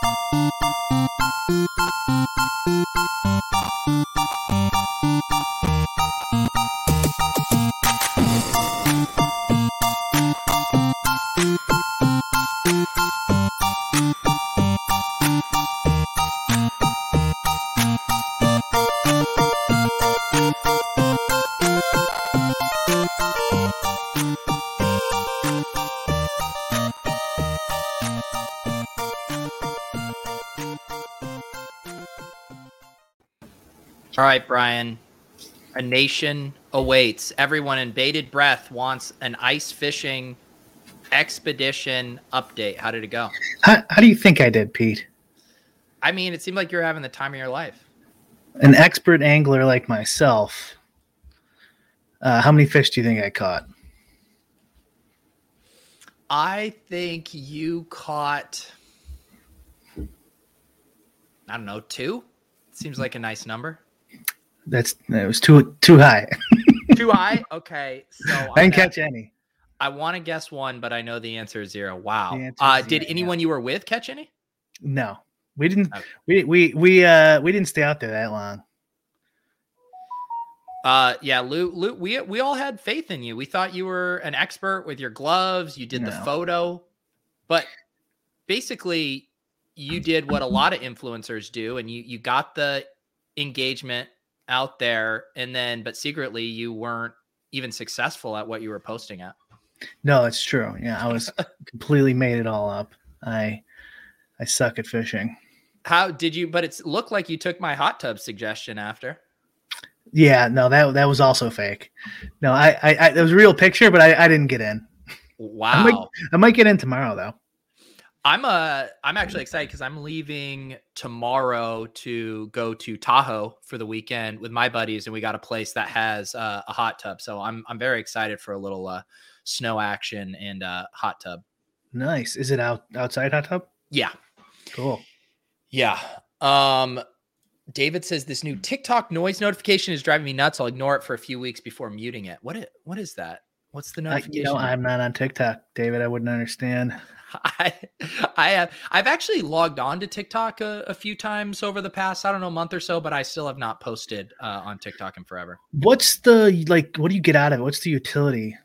Thank you. All right, Brian. A nation awaits. Everyone in bated breath wants an ice fishing expedition update. How did it go? How, how do you think I did, Pete? I mean, it seemed like you were having the time of your life. An expert angler like myself. Uh, how many fish do you think I caught? I think you caught, I don't know, two? Seems like a nice number. That's it was too too high. Too high? Okay. So I didn't catch any. I want to guess one, but I know the answer is zero. Wow. Answer is Uh, did zero, anyone you were with catch any? No, we didn't. Okay. We we we uh we didn't stay out there that long. Uh, yeah, Lou, Lou, we we all had faith in you. We thought you were an expert with your gloves. You did the photo, but basically, you did what a lot of influencers do, and you you got the engagement out there, and then but secretly you weren't even successful at what you were posting at. No, it's true. Yeah, I was completely made it all up. I I suck at fishing. How did you? But it's looked like you took my hot tub suggestion after. Yeah, no, that that was also fake. No, I I, I it was a real picture, but I, I didn't get in. Wow. might- I might get in tomorrow though. I'm uh I'm actually excited because I'm leaving tomorrow to go to Tahoe for the weekend with my buddies, and we got a place that has uh, a hot tub. So I'm I'm very excited for a little uh, snow action and uh, hot tub. Nice. Is it out outside hot tub? Yeah, Cool. yeah. Um, David says this new TikTok noise notification is driving me nuts. I'll ignore it for a few weeks before muting it. What it what is that? What's the I, notification? you know, I'm not on TikTok, David. I wouldn't understand. I, I have I've actually logged on to TikTok a, a few times over the past I don't know month or so, but I still have not posted uh, on TikTok in forever. What's the like? What do you get out of it? What's the utility?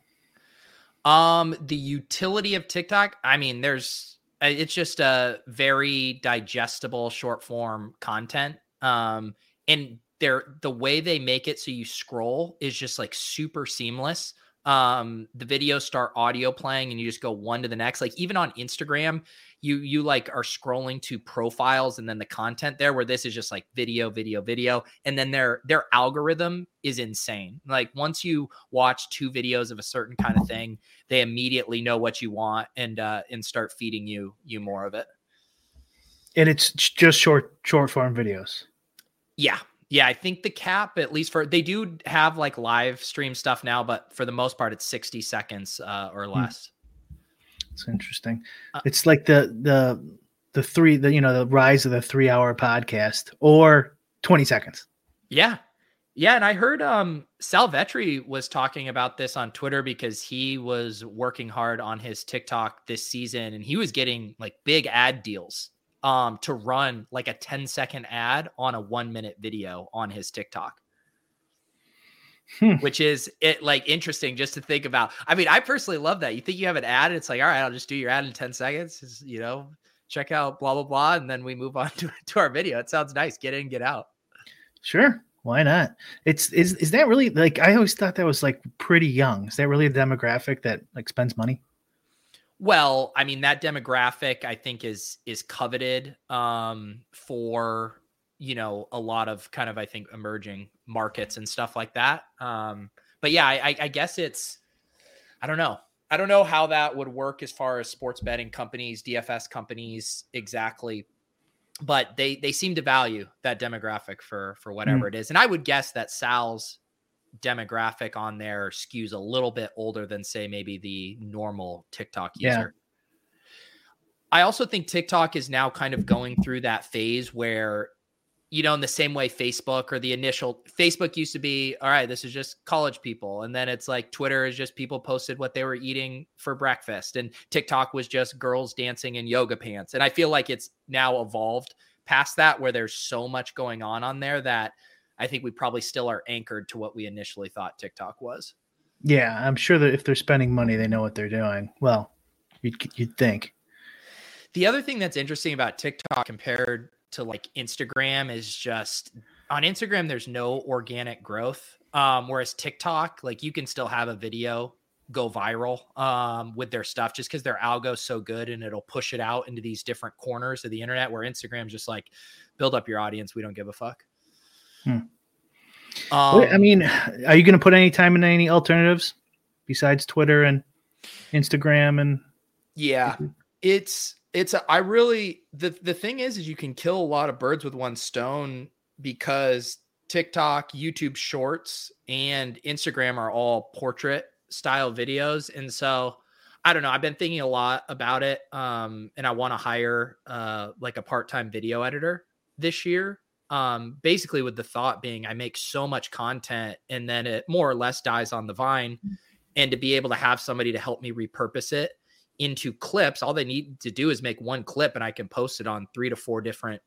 Um, the utility of TikTok, I mean, there's uh, it's just a very digestible short form content. Um, and they're the way they make it so you scroll is just like super seamless. Um, the videos start audio playing and you just go one to the next. Like even on Instagram, you you like are scrolling to profiles and then the content there where this is just like video, video, video, and then their their algorithm is insane. Like once you watch two videos of a certain kind of thing, they immediately know what you want and uh and start feeding you you more of it. And it's just short short form videos. Yeah. Yeah, I think the cap, at least for they do have like live stream stuff now, but for the most part, it's 60 seconds uh, or less. It's interesting. Uh, it's like the the the three the you know the rise of the three hour podcast or twenty seconds. Yeah. Yeah. And I heard um Sal Vetri was talking about this on Twitter because he was working hard on his TikTok this season and he was getting like big ad deals um to run like a 10 second ad on a one minute video on his TikTok. Hmm. Which is it like interesting just to think about. I mean, I personally love that. You think you have an ad, it's like, all right, I'll just do your ad in 10 seconds. Just, you know, check out blah blah blah, and then we move on to, to our video. It sounds nice. Get in, get out. Sure, why not? It's is is that really like I always thought that was like pretty young. Is that really a demographic that like spends money? Well, I mean that demographic I think is is coveted um for you know a lot of kind of I think emerging markets and stuff like that. Um but yeah, I, I- I guess it's I don't know. I don't know how that would work as far as sports betting companies, DFS companies exactly but they they seem to value that demographic for for whatever mm. it is. And I would guess that Sal's demographic on there skews a little bit older than say maybe the normal TikTok user. Yeah. I also think TikTok is now kind of going through that phase where you know, in the same way Facebook or the initial Facebook used to be, all right, this is just college people. And then it's like Twitter is just people posted what they were eating for breakfast. And TikTok was just girls dancing in yoga pants. And I feel like it's now evolved past that where there's so much going on on there that I think we probably still are anchored to what we initially thought TikTok was. Yeah, I'm sure that if they're spending money, they know what they're doing. Well, you'd, you'd think. The other thing that's interesting about TikTok compared to like Instagram is just on Instagram, there's no organic growth. Um, whereas TikTok, like you can still have a video go viral um, with their stuff just because their algo's so good and it'll push it out into these different corners of the internet where Instagram's just like build up your audience. We don't give a fuck. Hmm. Um, I mean, are you going to put any time in any alternatives besides Twitter and Instagram and? Yeah, it's it's a, I really the the thing is is you can kill a lot of birds with one stone because TikTok, YouTube Shorts, and Instagram are all portrait style videos, and so I don't know. I've been thinking a lot about it, um, and I want to hire uh, like a part time video editor this year. Um, basically, with the thought being, I make so much content, and then it more or less dies on the vine, mm. and to be able to have somebody to help me repurpose it into clips. All they need to do is make one clip and I can post it on three to four different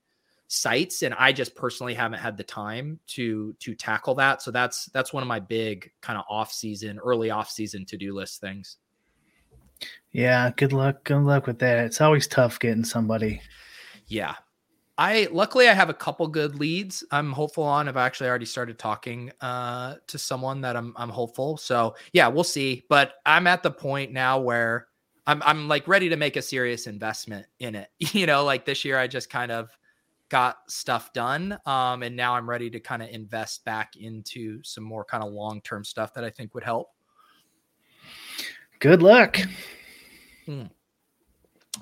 sites and I just personally haven't had the time to to tackle that. So that's that's one of my big kind of off season, early off season to-do list things. Yeah, good luck. Good luck with that. It's always tough getting somebody. Yeah. I luckily I have a couple good leads. I'm hopeful on. I've actually already started talking uh to someone that I'm I'm hopeful. So yeah, we'll see. But I'm at the point now where I'm I'm like ready to make a serious investment in it. You know, like this year I just kind of got stuff done um and now I'm ready to kind of invest back into some more kind of long-term stuff that I think would help. Good luck. Hmm.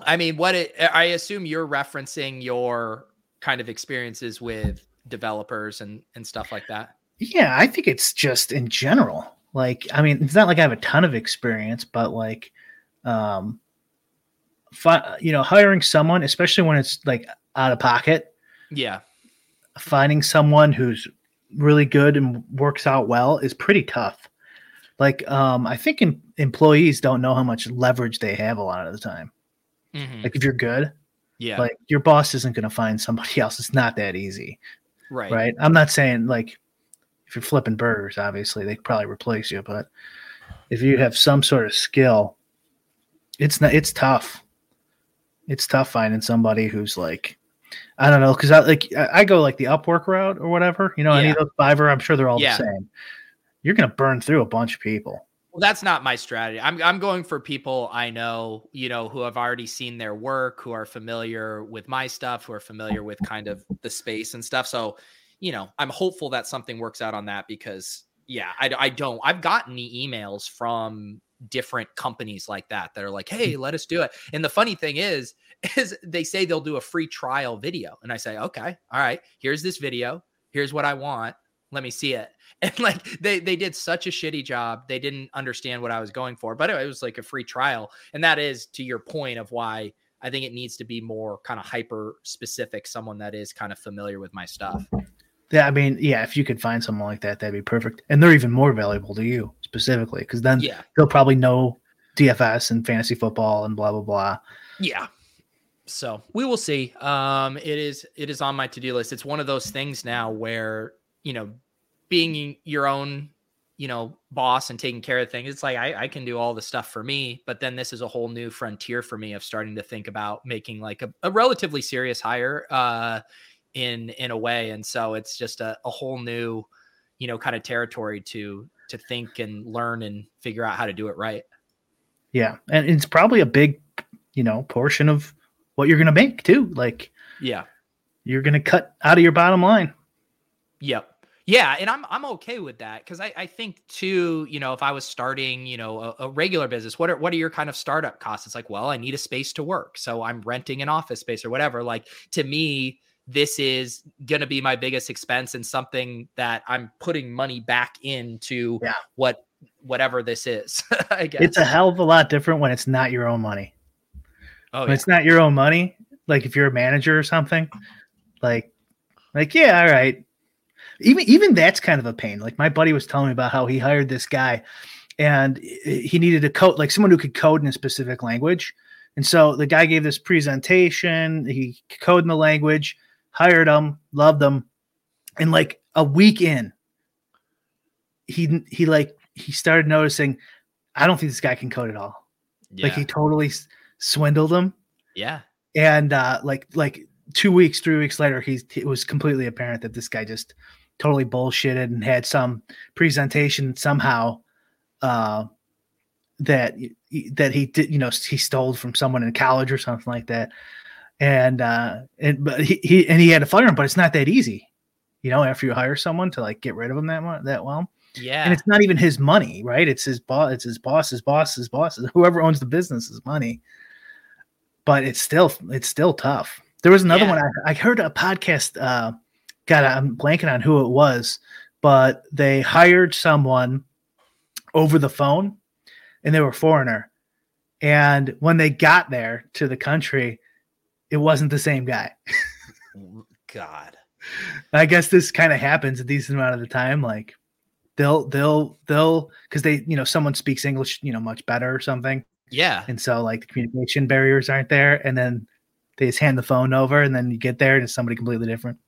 I mean, what it, I assume you're referencing your kind of experiences with developers and and stuff like that. Yeah, I think it's just in general. Like, I mean, it's not like I have a ton of experience, but like um, fi- you know, hiring someone, especially when it's like out of pocket. Yeah. Finding someone who's really good and works out well is pretty tough. Like, um, I think in, employees don't know how much leverage they have a lot of the time. Mm-hmm. Like, if you're good, yeah, like your boss isn't going to find somebody else. It's not that easy, right? Right. I'm not saying like if you're flipping burgers, obviously they probably replace you, but if you have some sort of skill it's not it's tough it's tough finding somebody who's like i don't know because i like i go like the upwork route or whatever you know yeah. any of those fiverr i'm sure they're all yeah. the same you're gonna burn through a bunch of people well that's not my strategy i'm i'm going for people i know you know who have already seen their work who are familiar with my stuff who are familiar with kind of the space and stuff so you know i'm hopeful that something works out on that because yeah i, I don't i've gotten the emails from different companies like that that are like, hey, mm. let us do it. And the funny thing is, is they say they'll do a free trial video. And I say, okay, all right, here's this video. Here's what I want. Let me see it. And like they they did such a shitty job. They didn't understand what I was going for, but it was like a free trial. And that is to your point of why I think it needs to be more kind of hyper specific, someone that is kind of familiar with my stuff. Yeah, I mean, yeah, if you could find someone like that, that'd be perfect. And they're even more valuable to you specifically because then yeah. he'll probably know DFS and fantasy football and blah blah blah. Yeah. So we will see. Um, it is it is on my to do list. It's one of those things now where you know, being your own you know boss and taking care of things it's like I, I can do all the stuff for me but then this is a whole new frontier for me of starting to think about making like a, a relatively serious hire uh in in a way and so it's just a, a whole new you know kind of territory to to think and learn and figure out how to do it right. Yeah, and it's probably a big, you know, portion of what you're going to make too. Like, yeah, you're going to cut out of your bottom line. Yep. Yeah, and I'm I'm okay with that because I, I think too, you know, if I was starting, you know, a, a, regular business, what are what are your kind of startup costs? It's like, well, I need a space to work, so I'm renting an office space or whatever. Like to me, this is gonna be my biggest expense and something that I'm putting money back into yeah. what whatever this is. I guess it's a hell of a lot different when it's not your own money. Oh, when yeah. it's not your own money, like if you're a manager or something, like like yeah, all right even even that's kind of a pain. Like my buddy was telling me about how he hired this guy, and he needed a code like someone who could code in a specific language. And so the guy gave this presentation. He coded in the language, hired him, loved him, and like a week in, he he like he started noticing, I don't think this guy can code at all. Yeah. Like he totally swindled him. Yeah. And uh, like like two weeks, three weeks later, he's it was completely apparent that this guy just totally bullshitted and had some presentation somehow uh, that that he did, you know, he stole from someone in college or something like that. And uh, and but he, he and he had to fire him, but it's not that easy, you know. After you hire someone to like get rid of him that much, that well, yeah. And it's not even his money, right? It's his boss, it's his boss's boss's boss's whoever owns the business is money. But it's still it's still tough. There was another yeah. one I, I, heard a podcast. Uh, God, I'm blanking on who it was, but they hired someone over the phone, and they were foreigner. And when they got there to the country, it wasn't the same guy. God, I guess this kind of happens a decent amount of the time. Like they'll they'll they'll because they you know someone speaks English you know much better or something. Yeah, and so like the communication barriers aren't there, and then they just hand the phone over, and then you get there and it's somebody completely different.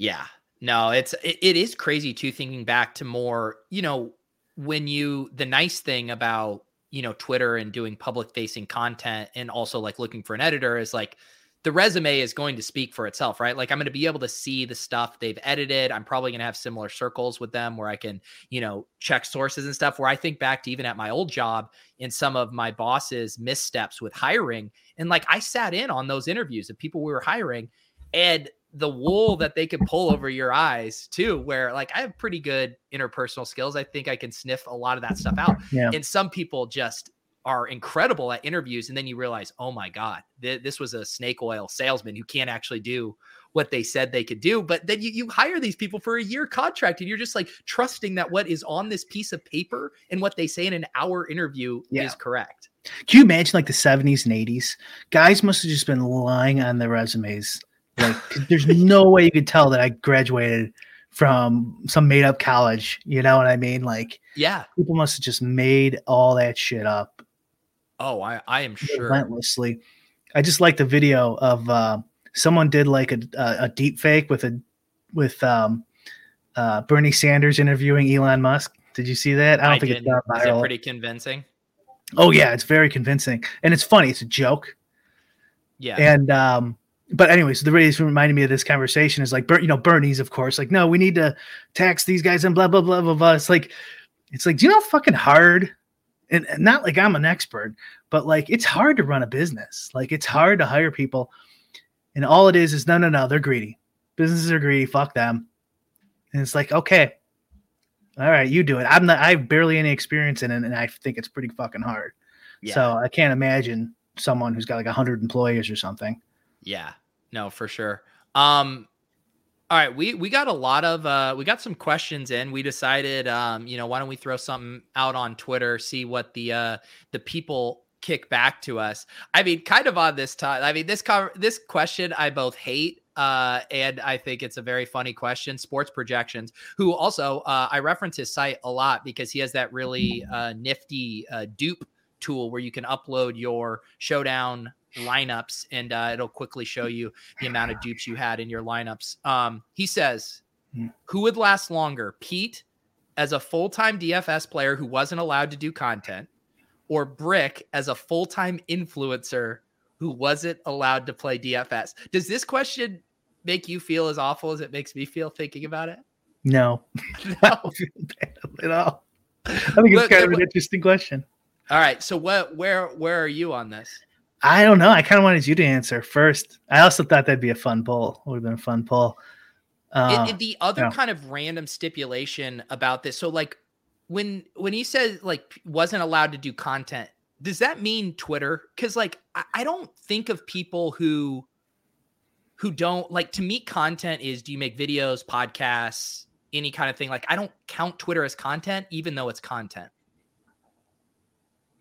Yeah, no, it's it, it is crazy too. Thinking back to more, you know, when you the nice thing about you know Twitter and doing public facing content and also like looking for an editor is like the resume is going to speak for itself, right? Like I'm going to be able to see the stuff they've edited. I'm probably going to have similar circles with them where I can, you know, check sources and stuff. Where I think back to even at my old job in some of my bosses' missteps with hiring. And like I sat in on those interviews of people we were hiring and the wool that they could pull over your eyes too, where like I have pretty good interpersonal skills. I think I can sniff a lot of that stuff out. Yeah. And some people just are incredible at interviews and then you realize oh my god th- this was a snake oil salesman who can't actually do what they said they could do but then you, you hire these people for a year contract and you're just like trusting that what is on this piece of paper and what they say in an hour interview yeah. is correct can you imagine like the 70s and 80s guys must have just been lying on their resumes like there's no way you could tell that i graduated from some made up college you know what i mean like yeah people must have just made all that shit up Oh, I, I am sure. Relentlessly. I just like the video of uh, someone did like a, a, a deep fake with a with um, uh, Bernie Sanders interviewing Elon Musk. Did you see that? I don't I think didn't. it's that Is viral. it pretty convincing? Oh yeah, it's very convincing and it's funny. It's a joke. Yeah. And um, but anyways, the reason reminded me of this conversation is like, you know, Bernie's of course like, no, we need to tax these guys and blah blah blah blah blah. It's like, it's like, do you know how fucking hard and, and not like I'm an expert, but like it's hard to run a business. Like it's hard to hire people. And all it is is no, no, no, they're greedy. Businesses are greedy. Fuck them. And it's like, okay, all right, you do it. I'm not, I have barely any experience in it, and I think it's pretty fucking hard. Yeah. So I can't imagine someone who's got like hundred employees or something. Yeah, no, for sure. Um, all right, we we got a lot of uh we got some questions in. We decided um, you know, why don't we throw something out on Twitter, see what the uh the people kick back to us. I mean, kind of on this time. I mean, this cover this question I both hate uh, and I think it's a very funny question. Sports projections, who also uh, I reference his site a lot because he has that really uh, nifty uh, dupe tool where you can upload your showdown lineups and uh, it'll quickly show you the amount of dupes you had in your lineups. Um, he says, who would last longer, Pete as a full time DFS player who wasn't allowed to do content, or Brick as a full time influencer who wasn't allowed to play DFS? Does this question make you feel as awful as it makes me feel thinking about it? No, No. I don't feel bad at all. I think it's Look, kind of an interesting question. All right. So what where where are you on this? I don't know. I kind of wanted you to answer first. I also thought that'd be a fun poll. Would have been a fun poll. Uh, it, it- the other yeah. kind of random stipulation about this. So like when when he says like wasn't allowed to do content, does that mean Twitter? Because like I, I don't think of people who who don't like to me content is do you make videos, podcasts, any kind of thing. Like I don't count Twitter as content, even though it's content.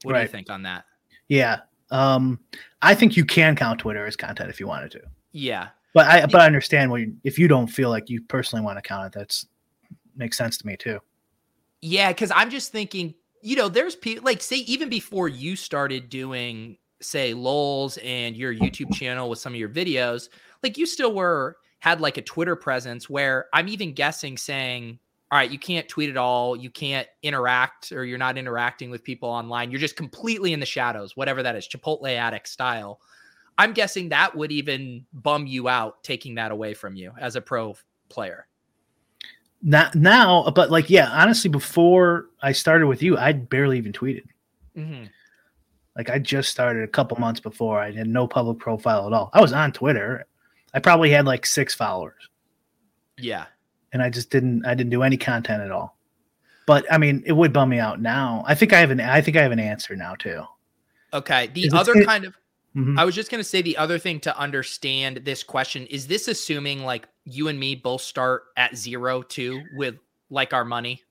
What do you think on that? yeah. Um, I think you can count Twitter as content if you wanted to. Yeah. But I but I understand what you, if you don't feel like you personally want to count it, that's makes sense to me too. Yeah, because I'm just thinking, you know, there's people like say even before you started doing say lols and your YouTube channel with some of your videos, like you still were had like a Twitter presence where I'm even guessing saying, all right, you can't tweet at all, you can't interact, or you're not interacting with people online. You're just completely in the shadows, whatever that is, Chipotle addict style. I'm guessing that would even bum you out taking that away from you as a pro player. Not now, but like yeah, honestly, before I started with you, I barely even tweeted. Mm-hmm. Like I just started a couple months before. I had no public profile at all. I was on Twitter. I probably had like six followers, Yeah. And I just didn't. I didn't do any content at all. But I mean, it would bum me out now. I think I have an. I think I have an answer now too. Okay. The other it- kind of Mhm. I was just going to say the other thing to understand this question is this assuming like you and me both start at zero too with like our money?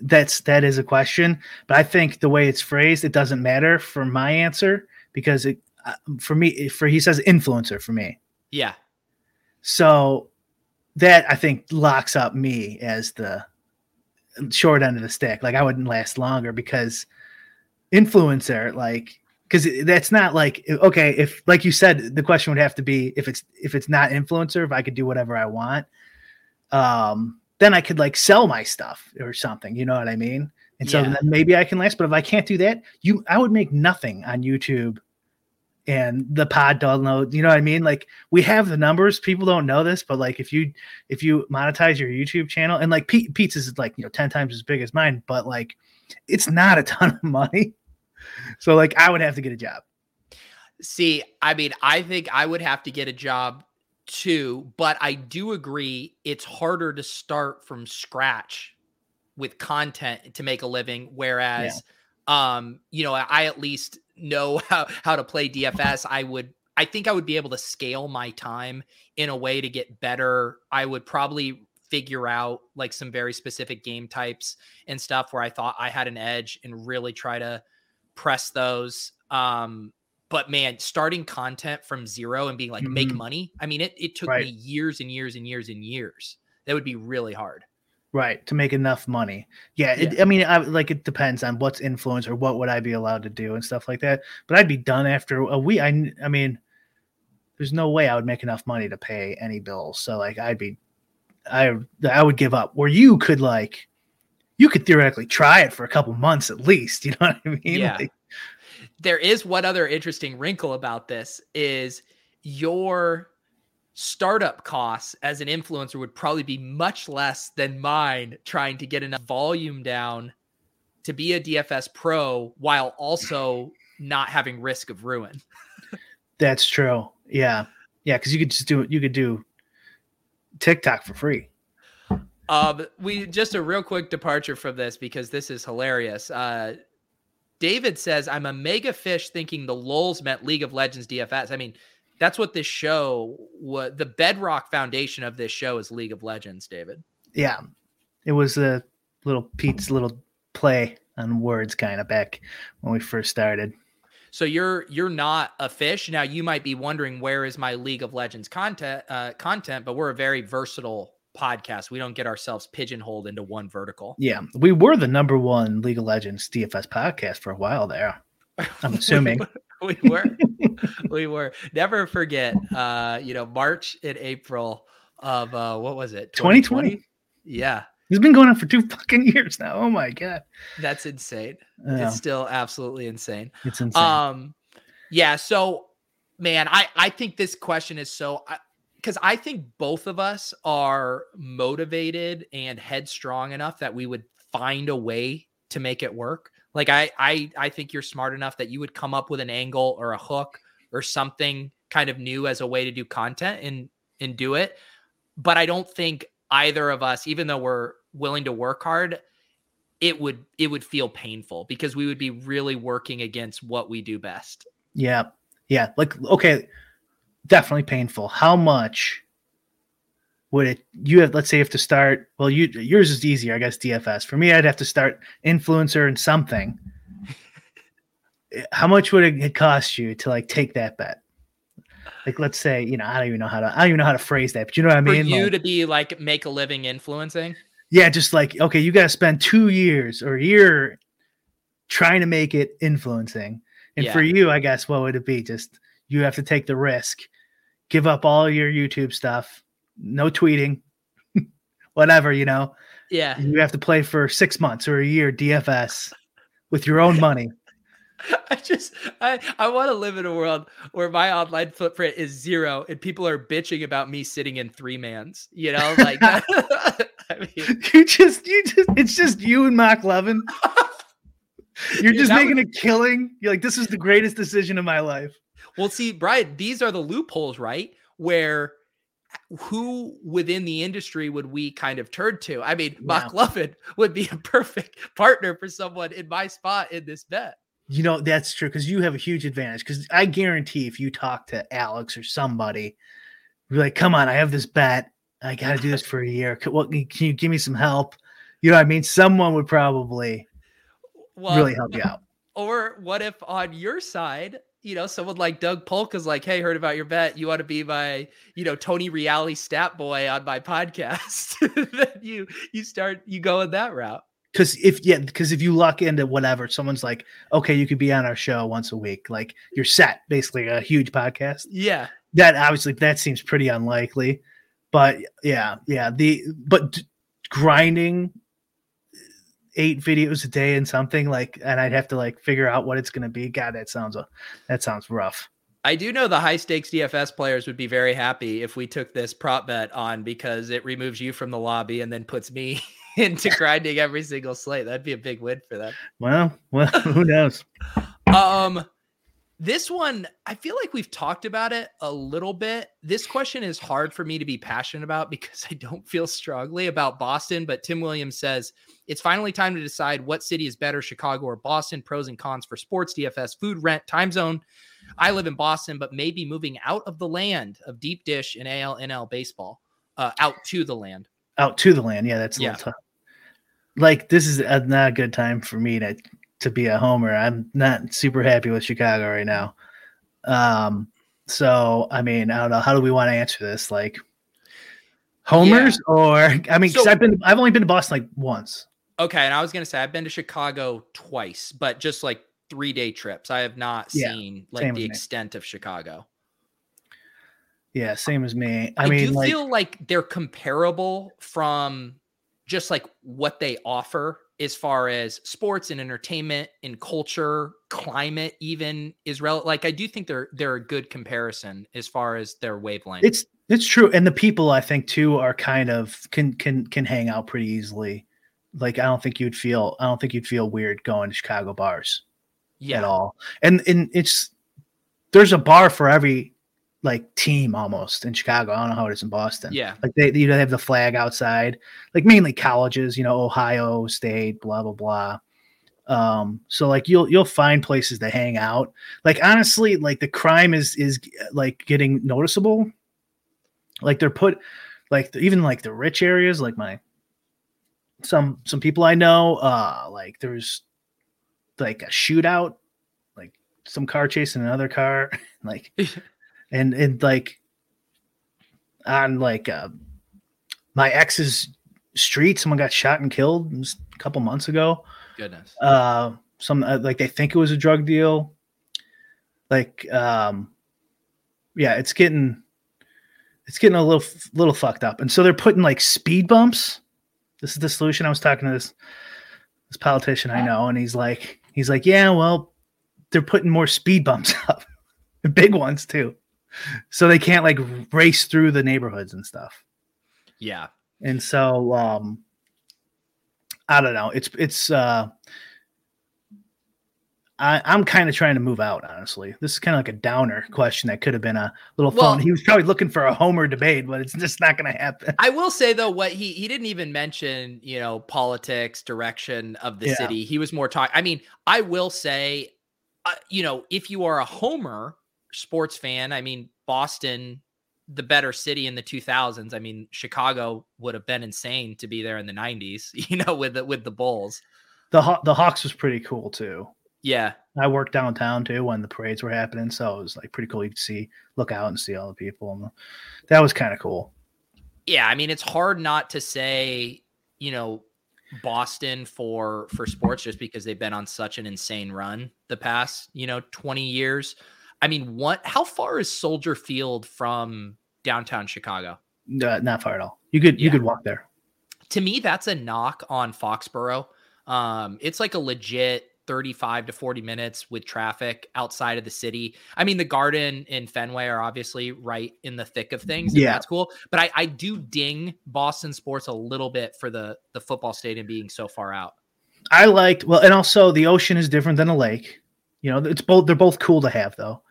That's that is a question, but I think the way it's phrased, it doesn't matter for my answer because it uh, for me for he says influencer for me. Yeah. So that I think locks up me as the short end of the stick. Like I wouldn't last longer because influencer, like, because that's not like okay. If like you said, the question would have to be if it's if it's not influencer, if I could do whatever I want, um, then I could like sell my stuff or something. You know what I mean? And so Yeah. then maybe I can last. But if I can't do that, you, I would make nothing on YouTube and the pod download. You know what I mean? Like we have the numbers. People don't know this, but like if you if you monetize your YouTube channel and like Pete, Pete's is like you know ten times as big as mine, but like it's not a ton of money. So like I would have to get a job. See, I mean, I think I would have to get a job too, but I do agree it's harder to start from scratch with content to make a living. Whereas, um, you know, I at least know how, how to play DFS. I would, I think I would be able to scale my time in a way to get better. I would probably figure out like some very specific game types and stuff where I thought I had an edge and really try to press those. Um, but man, starting content from zero and being like make Mhm. money. I mean, it it took Right. me years and years and years and years. That would be really hard. Right to make enough money. Yeah, it, I mean, I, like it depends on what's influence or what would I be allowed to do and stuff like that. But I'd be done after a week. I, I mean, there's no way I would make enough money to pay any bills. So like, I'd be, I, I would give up. Where you could like, you could theoretically try it for a couple months at least. You know what I mean? Yeah. Like, there is one other interesting wrinkle about this is your startup costs as an influencer would probably be much less than mine trying to get enough volume down to be a DFS pro while also not having risk of ruin. that's true. Yeah, yeah. Because you could just do you could do TikTok for free. Um, we just a real quick departure from this because this is hilarious. Uh, David says, "I'm a mega fish thinking the lulls meant League of Legends DFS. I mean, that's what this show. What the bedrock foundation of this show is League of Legends. David. Yeah, it was a little Pete's little play on words kind of back when we first started. So you're you're not a fish now. You might be wondering where is my League of Legends content uh, content, but we're a very versatile podcast. We don't get ourselves pigeonholed into one vertical. Yeah, we were the number one League of Legends DFS podcast for a while there. I'm assuming. we were. We were. Never forget uh you know march and april of uh what was it? 2020? yeah. It's been going on for two fucking years now. Oh my god, that's insane. Yeah, it's still absolutely insane. It's insane. um yeah so man i i think this question is so because I think both of us are motivated and headstrong enough that we would find a way to make it work. Like I I I think you're smart enough that you would come up with an angle or a hook or something kind of new as a way to do content and and do it. but I don't think either of us, even though we're willing to work hard, it would it would feel painful because we would be really working against what we do best. Yeah. Yeah. Like okay, definitely painful. How much would it you have let's say you have to start well you yours is easier, I guess DFS. For me, I'd have to start influencer and something. How much would it cost you to like take that bet? Like let's say, you know, I don't even know how to I don't even know how to phrase that, but you know what I mean? For you Like- to be like make a living influencing. yeah, just like okay, you got to spend two years or a year trying to make it influencing. And Yeah. for you, I guess what would it be? Just you have to take the risk, give up all your YouTube stuff, no tweeting, whatever, you know. Yeah. You have to play for six months or a year DFS with your own money. I just I I want to live in a world where my online footprint is zero and people are bitching about me sitting in three mans. You know, like I mean, You just, you just, it's just you and Mark Levin. You're just making a killing. You're like, this is the greatest decision of my life. well, see, Brian, these are the loopholes, right? Where who within the industry would we kind of turn to? I mean, Mark Levin would be a perfect partner for someone in my spot in this bet. You know, that's true because you have a huge advantage. Because I guarantee if you talk to Alex or somebody, you're like, come on, I have this bet. I got to do this for a year. Can, what, can you give me some help? You know what I mean? Someone would probably Well, really help you out. Or what if on your side, you know, someone like Doug Polk is like, "Hey, heard about your bet. You want to be my, you know, Tony Reali stat boy on my podcast?" then you you start you go in that route. Because if yeah, because if you luck into whatever, someone's like, okay, you could be on our show once a week. Like you're set, basically a huge podcast. Yeah, That obviously that seems pretty unlikely. But yeah, yeah. The but grinding eight videos a day and something like, and I'd have to like figure out what it's gonna be. God, that sounds a that sounds rough. I do know the high stakes DFS players would be very happy if we took this prop bet on because it removes you from the lobby and then puts me into grinding every single slate. That'd be a big win for them. Well, well, who knows? Um, this one, I feel like we've talked about it a little bit. This question is hard for me to be passionate about because I don't feel strongly about Boston. But Tim Williams says it's finally time to decide what city is better, Chicago or Boston. Pros and cons for sports, DFS, food, rent, time zone. I live in Boston, but maybe moving out of the land of deep dish and AL NL baseball, uh, out to the land. Out to the land. Yeah, that's a Yeah. little tough. Like this is a, not a good time for me to to be a homer. I'm not super happy with Chicago right now. Um, so I mean, I don't know. How do we want to answer this? Like homers or I mean, So- I've been I've only been to Boston like once. Okay, and I was gonna say I've been to Chicago twice, but just like three day trips. I have not Yeah, seen like the with me. extent of Chicago. Yeah, same as me. I, I, mean, do like feel like they're comparable from just like what they offer as far as sports and entertainment and culture, climate, even is rel- like I do think they're they're a good comparison as far as their wavelength. it's it's true, and the people I think too are kind of can can can hang out pretty easily. Like I don't think you'd feel I don't think you'd feel weird going to Chicago bars. at all. And and it's there's a bar for every like team almost in Chicago. I don't know how it is in Boston. yeah, Like they you know they have the flag outside, like mainly colleges, you know, Ohio State, blah blah blah. Um, so like you'll you'll find places to hang out. Like honestly, like the crime is is like getting noticeable. Like they're put like even like the rich areas, like my some some people I know, uh like there's like a shootout, like some car chasing another car, like and and like on like uh my ex's street, someone got shot and killed a couple months ago. goodness. Uh some uh, like they think it was a drug deal. Like um yeah, it's getting it's getting a little little fucked up. And so they're putting like speed bumps. This is the solution. I was talking to this this politician I know, and he's like, he's like, yeah, well, they're putting more speed bumps up, big ones too, so they can't like race through the neighborhoods and stuff. Yeah, And so, um, I don't know. It's it's. uh I, I'm kind of trying to move out, honestly. This is kind of like a downer question that could have been a little Well- fun. He was probably looking for a Homer debate, but it's just not going to happen. I will say though, what he he didn't even mention, you know, politics, direction of the Yeah. city. He was more talking. I mean, I will say, uh, you know, if you are a Homer sports fan, I mean, Boston, the better city in the 2000s. I mean, Chicago would have been insane to be there in the 90s, you know, with the, with the Bulls. The Haw- the Hawks was pretty cool too. Yeah, I worked downtown too when the parades were happening, so it was like pretty cool. You could see, look out and see all the people, and that was kind of cool. yeah. I mean, it's hard not to say, you know, Boston for for sports just because they've been on such an insane run the past, you know, 20 years. I mean, what how far is Soldier Field from downtown Chicago? Uh, not far at all. You could you could walk there. To me, that's a knock on Foxborough. Um, it's like a legit 35 to 40 minutes with traffic outside of the city. I mean, the garden and Fenway are obviously right in the thick of things. and Yeah. That's cool. But I, I do ding Boston sports a little bit for the the football stadium being so far out. I liked well, and also the ocean is different than a lake. You know, it's both they're both cool to have though.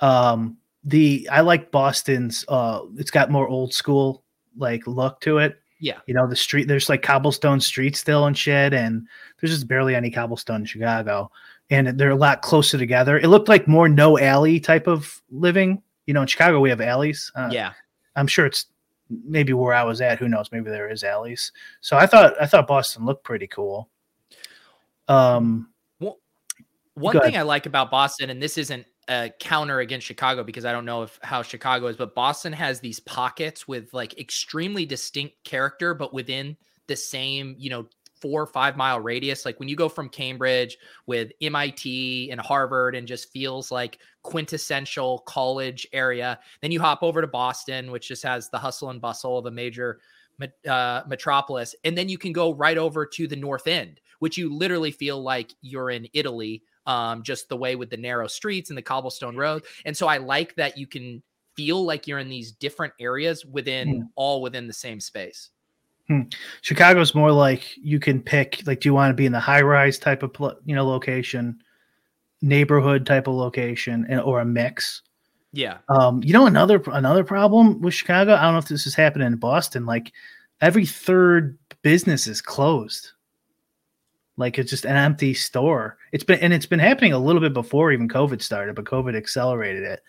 Um, the I like Boston's. Uh, it's got more old school like look to it. Yeah. You know, the street there's like cobblestone streets still and shit, and there's just barely any cobblestone in Chicago, and they're a lot closer together. It looked like more no alley type of living. You know, in Chicago we have alleys. Uh, yeah. I'm sure it's maybe where I was at. Who knows? Maybe there is alleys. So I thought I thought Boston looked pretty cool. Um, One thing I like about Boston, and this isn't a counter against Chicago because I don't know if how Chicago is, but Boston has these pockets with like extremely distinct character, but within the same, you know, four or five mile radius. Like when you go from Cambridge with MIT and Harvard and just feels like quintessential college area, then you hop over to Boston, which just has the hustle and bustle of a major uh, metropolis, and then you can go right over to the North End, which you literally feel like you're in Italy um, just the way with the narrow streets and the cobblestone road. And so I like that you can feel like you're in these different areas within all within the same space. Chicago's more like you can pick like do you want to be in the high rise type of you know location, neighborhood type of location, and or a mix. Yeah. Um, you know another another problem with Chicago. I don't know if this is happening in Boston. Like every third business is closed. Like it's just an empty store. It's been and it's been happening a little bit before even COVID started, but COVID accelerated it.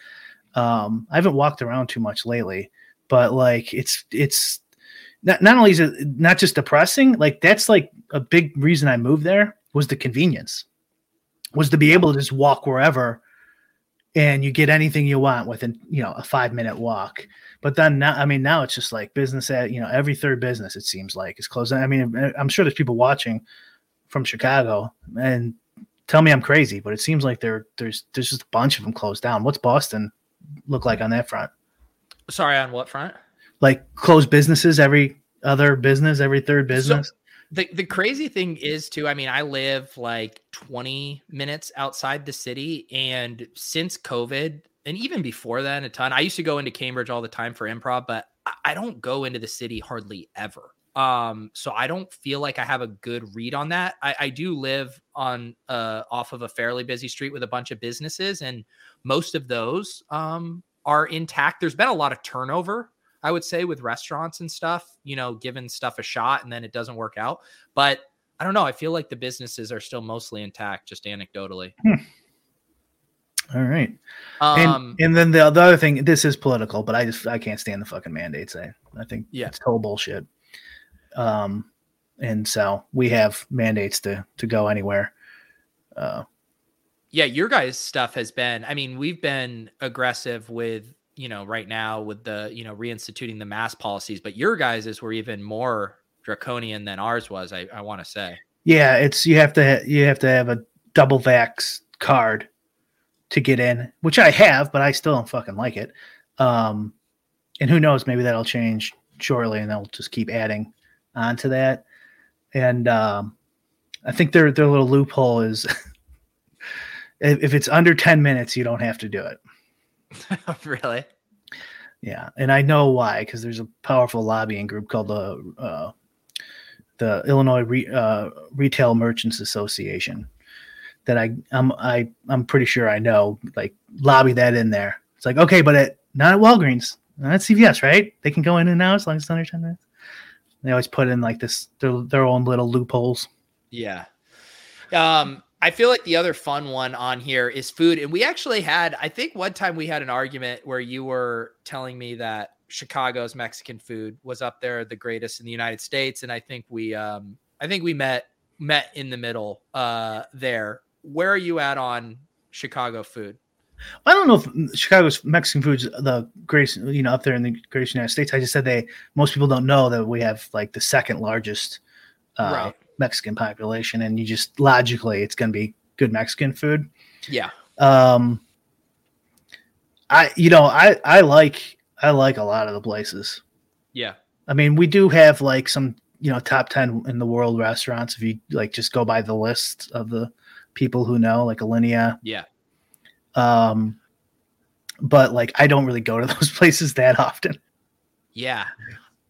Um, I haven't walked around too much lately, but like it's it's not, not only is it not just depressing, like that's like a big reason I moved there was the convenience, was to be able to just walk wherever and you get anything you want within, you know, a five minute walk. But then now, I mean, now it's just like business at, you know, every third business, it seems like is closing. I mean, I'm sure there's people watching from Chicago and tell me I'm crazy, but it seems like there, there's, there's just a bunch of them closed down. What's Boston look like on that front? Sorry, on what front? like closed businesses every other business every third business The the crazy thing is too, I mean, I live like 20 minutes outside the city and since COVID and even before then a ton. I used to go into Cambridge all the time for improv, but I don't go into the city hardly ever. Um, so I don't feel like I have a good read on that. I, I do live on uh off of a fairly busy street with a bunch of businesses, and most of those um are intact. There's been a lot of turnover I would say with restaurants and stuff, you know, giving stuff a shot and then it doesn't work out. But I don't know. I feel like the businesses are still mostly intact, just anecdotally. all right Um, and, and then the, the other thing this is political but i just i can't stand the fucking mandates i, I think Yeah. it's total bullshit um and so we have mandates to to go anywhere uh yeah, your guys' stuff has been. I mean, we've been aggressive with you know right now with the you know reinstituting the mask policies, but your guys' were even more draconian than ours was. I, I want to say. yeah it's you have to you have to have a double vax card to get in which i have but i still don't fucking like it um and who knows maybe that'll change shortly and they'll just keep adding onto that and um i think their their little loophole is if, if it's under 10 minutes you don't have to do it really? yeah and i know why because there's a powerful lobbying group called the uh, the illinois Re- uh, retail merchants association that I I'm I I'm pretty sure I know. Like lobby that in there. It's like okay, but at not at Walgreens. Not at CVS, right? They can go in and out as long as it's under ten minutes. They always put in like this their their own little loopholes. Yeah. Um, I feel like the other fun one on here is food. And we actually had, I think one time we had an argument where you were telling me that Chicago's Mexican food was up there, the greatest in the United States. And I think we, um, I think we met, met in the middle, uh, there. Where are you at on Chicago food? I don't know if Chicago's Mexican food's the greatest, you know, up there in the greatest United States. I just said they, most people don't know that we have like the second largest, uh, Right. Mexican population, and you just logically it's going to be good Mexican food. Yeah. Um, I you know I I like I like a lot of the places. Yeah. I mean, we do have like some you know top ten in the world restaurants. If you like, just go by the list of the people who know, like Alinea. Yeah. Um, but like I don't really go to those places that often. Yeah.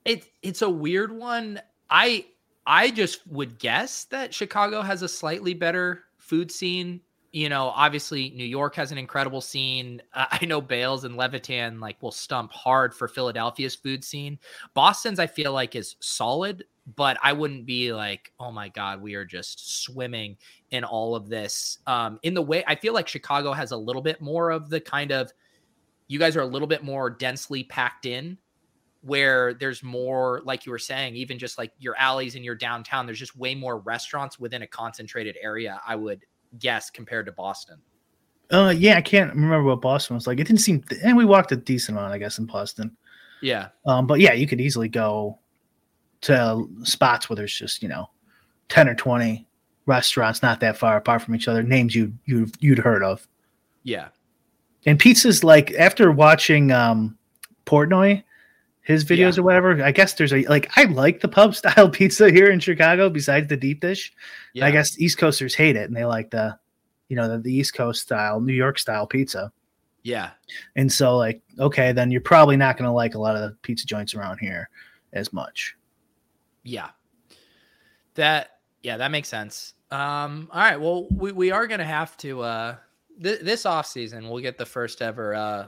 It it's a weird one. I I just would guess that Chicago has a slightly better food scene. You know, obviously New York has an incredible scene. Uh, I know Bales and Levitan like will stump hard for Philadelphia's food scene. Boston's I feel like is solid, but I wouldn't be like, "Oh my god, we are just swimming in all of this." Um in the way I feel like Chicago has a little bit more of the kind of you guys are a little bit more densely packed in where there's more like you were saying even just like your alleys and your downtown there's just way more restaurants within a concentrated area i would guess compared to boston Uh, yeah, I can't remember what Boston was like. It didn't seem, and we walked a decent amount, I guess, in Boston. yeah Um, but yeah, you could easily go to spots where there's just you know ten or twenty restaurants not that far apart from each other, names you you you'd heard of. yeah And pizza's like after watching um Portnoy, his videos Yeah. or whatever. I guess there's a like I like the pub style pizza here in Chicago besides the deep dish. yeah I guess East Coasters hate it and they like the you know the, the East Coast style, New York style pizza. yeah And so like okay, then you're probably not going to like a lot of the pizza joints around here as much. yeah that yeah that makes sense um all right well we, we are gonna have to uh th- this off season we'll get the first ever uh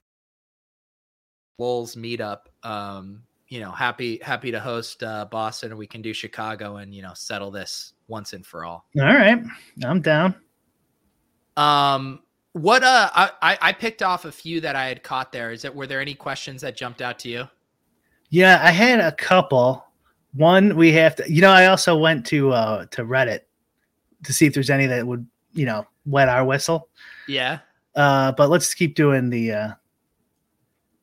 Wolves meetup. Um, you know, happy happy to host uh, Boston, we can do Chicago, and you know, settle this once and for all. All right, I'm down. Um, what uh, I I- I picked off a few that I had caught there. Is it were there any questions that jumped out to you? Yeah, I had a couple. One we have to, you know, I also went to uh to Reddit to see if there's any that would, you know, wet our whistle. Yeah, Uh, but let's keep doing the uh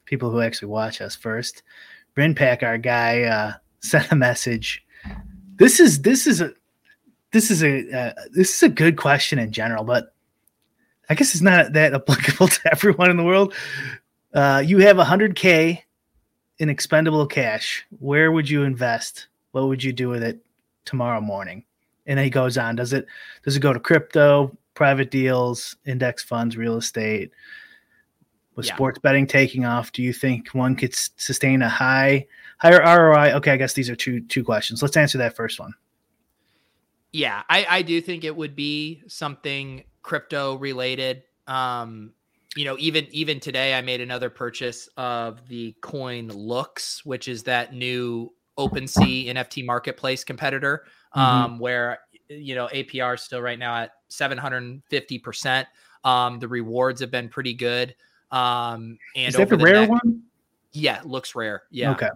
people who actually watch us first. Brinpack, our guy, uh sent a message. This is this is a this is a uh, this is a good question in general, but I guess it's not that applicable to everyone in the world. Uh, you have 100k in expendable cash. Where would you invest? What would you do with it tomorrow morning? And then he goes on. Does it does it go to crypto, private deals, index funds, real estate? With Yeah. sports betting taking off, do you think one could sustain a high higher ROI? Okay, I guess these are two two questions. Let's answer that first one. yeah. I I do think it would be something crypto related. Um, you know, even even today, I made another purchase of the coin Looks, which is that new OpenSea NFT marketplace competitor, Mhm. um, where you know APR is still right now at seven hundred and fifty percent. Um, the rewards have been pretty good. Um, and Is that the rare next- one? Yeah, LooksRare. Yeah. Okay.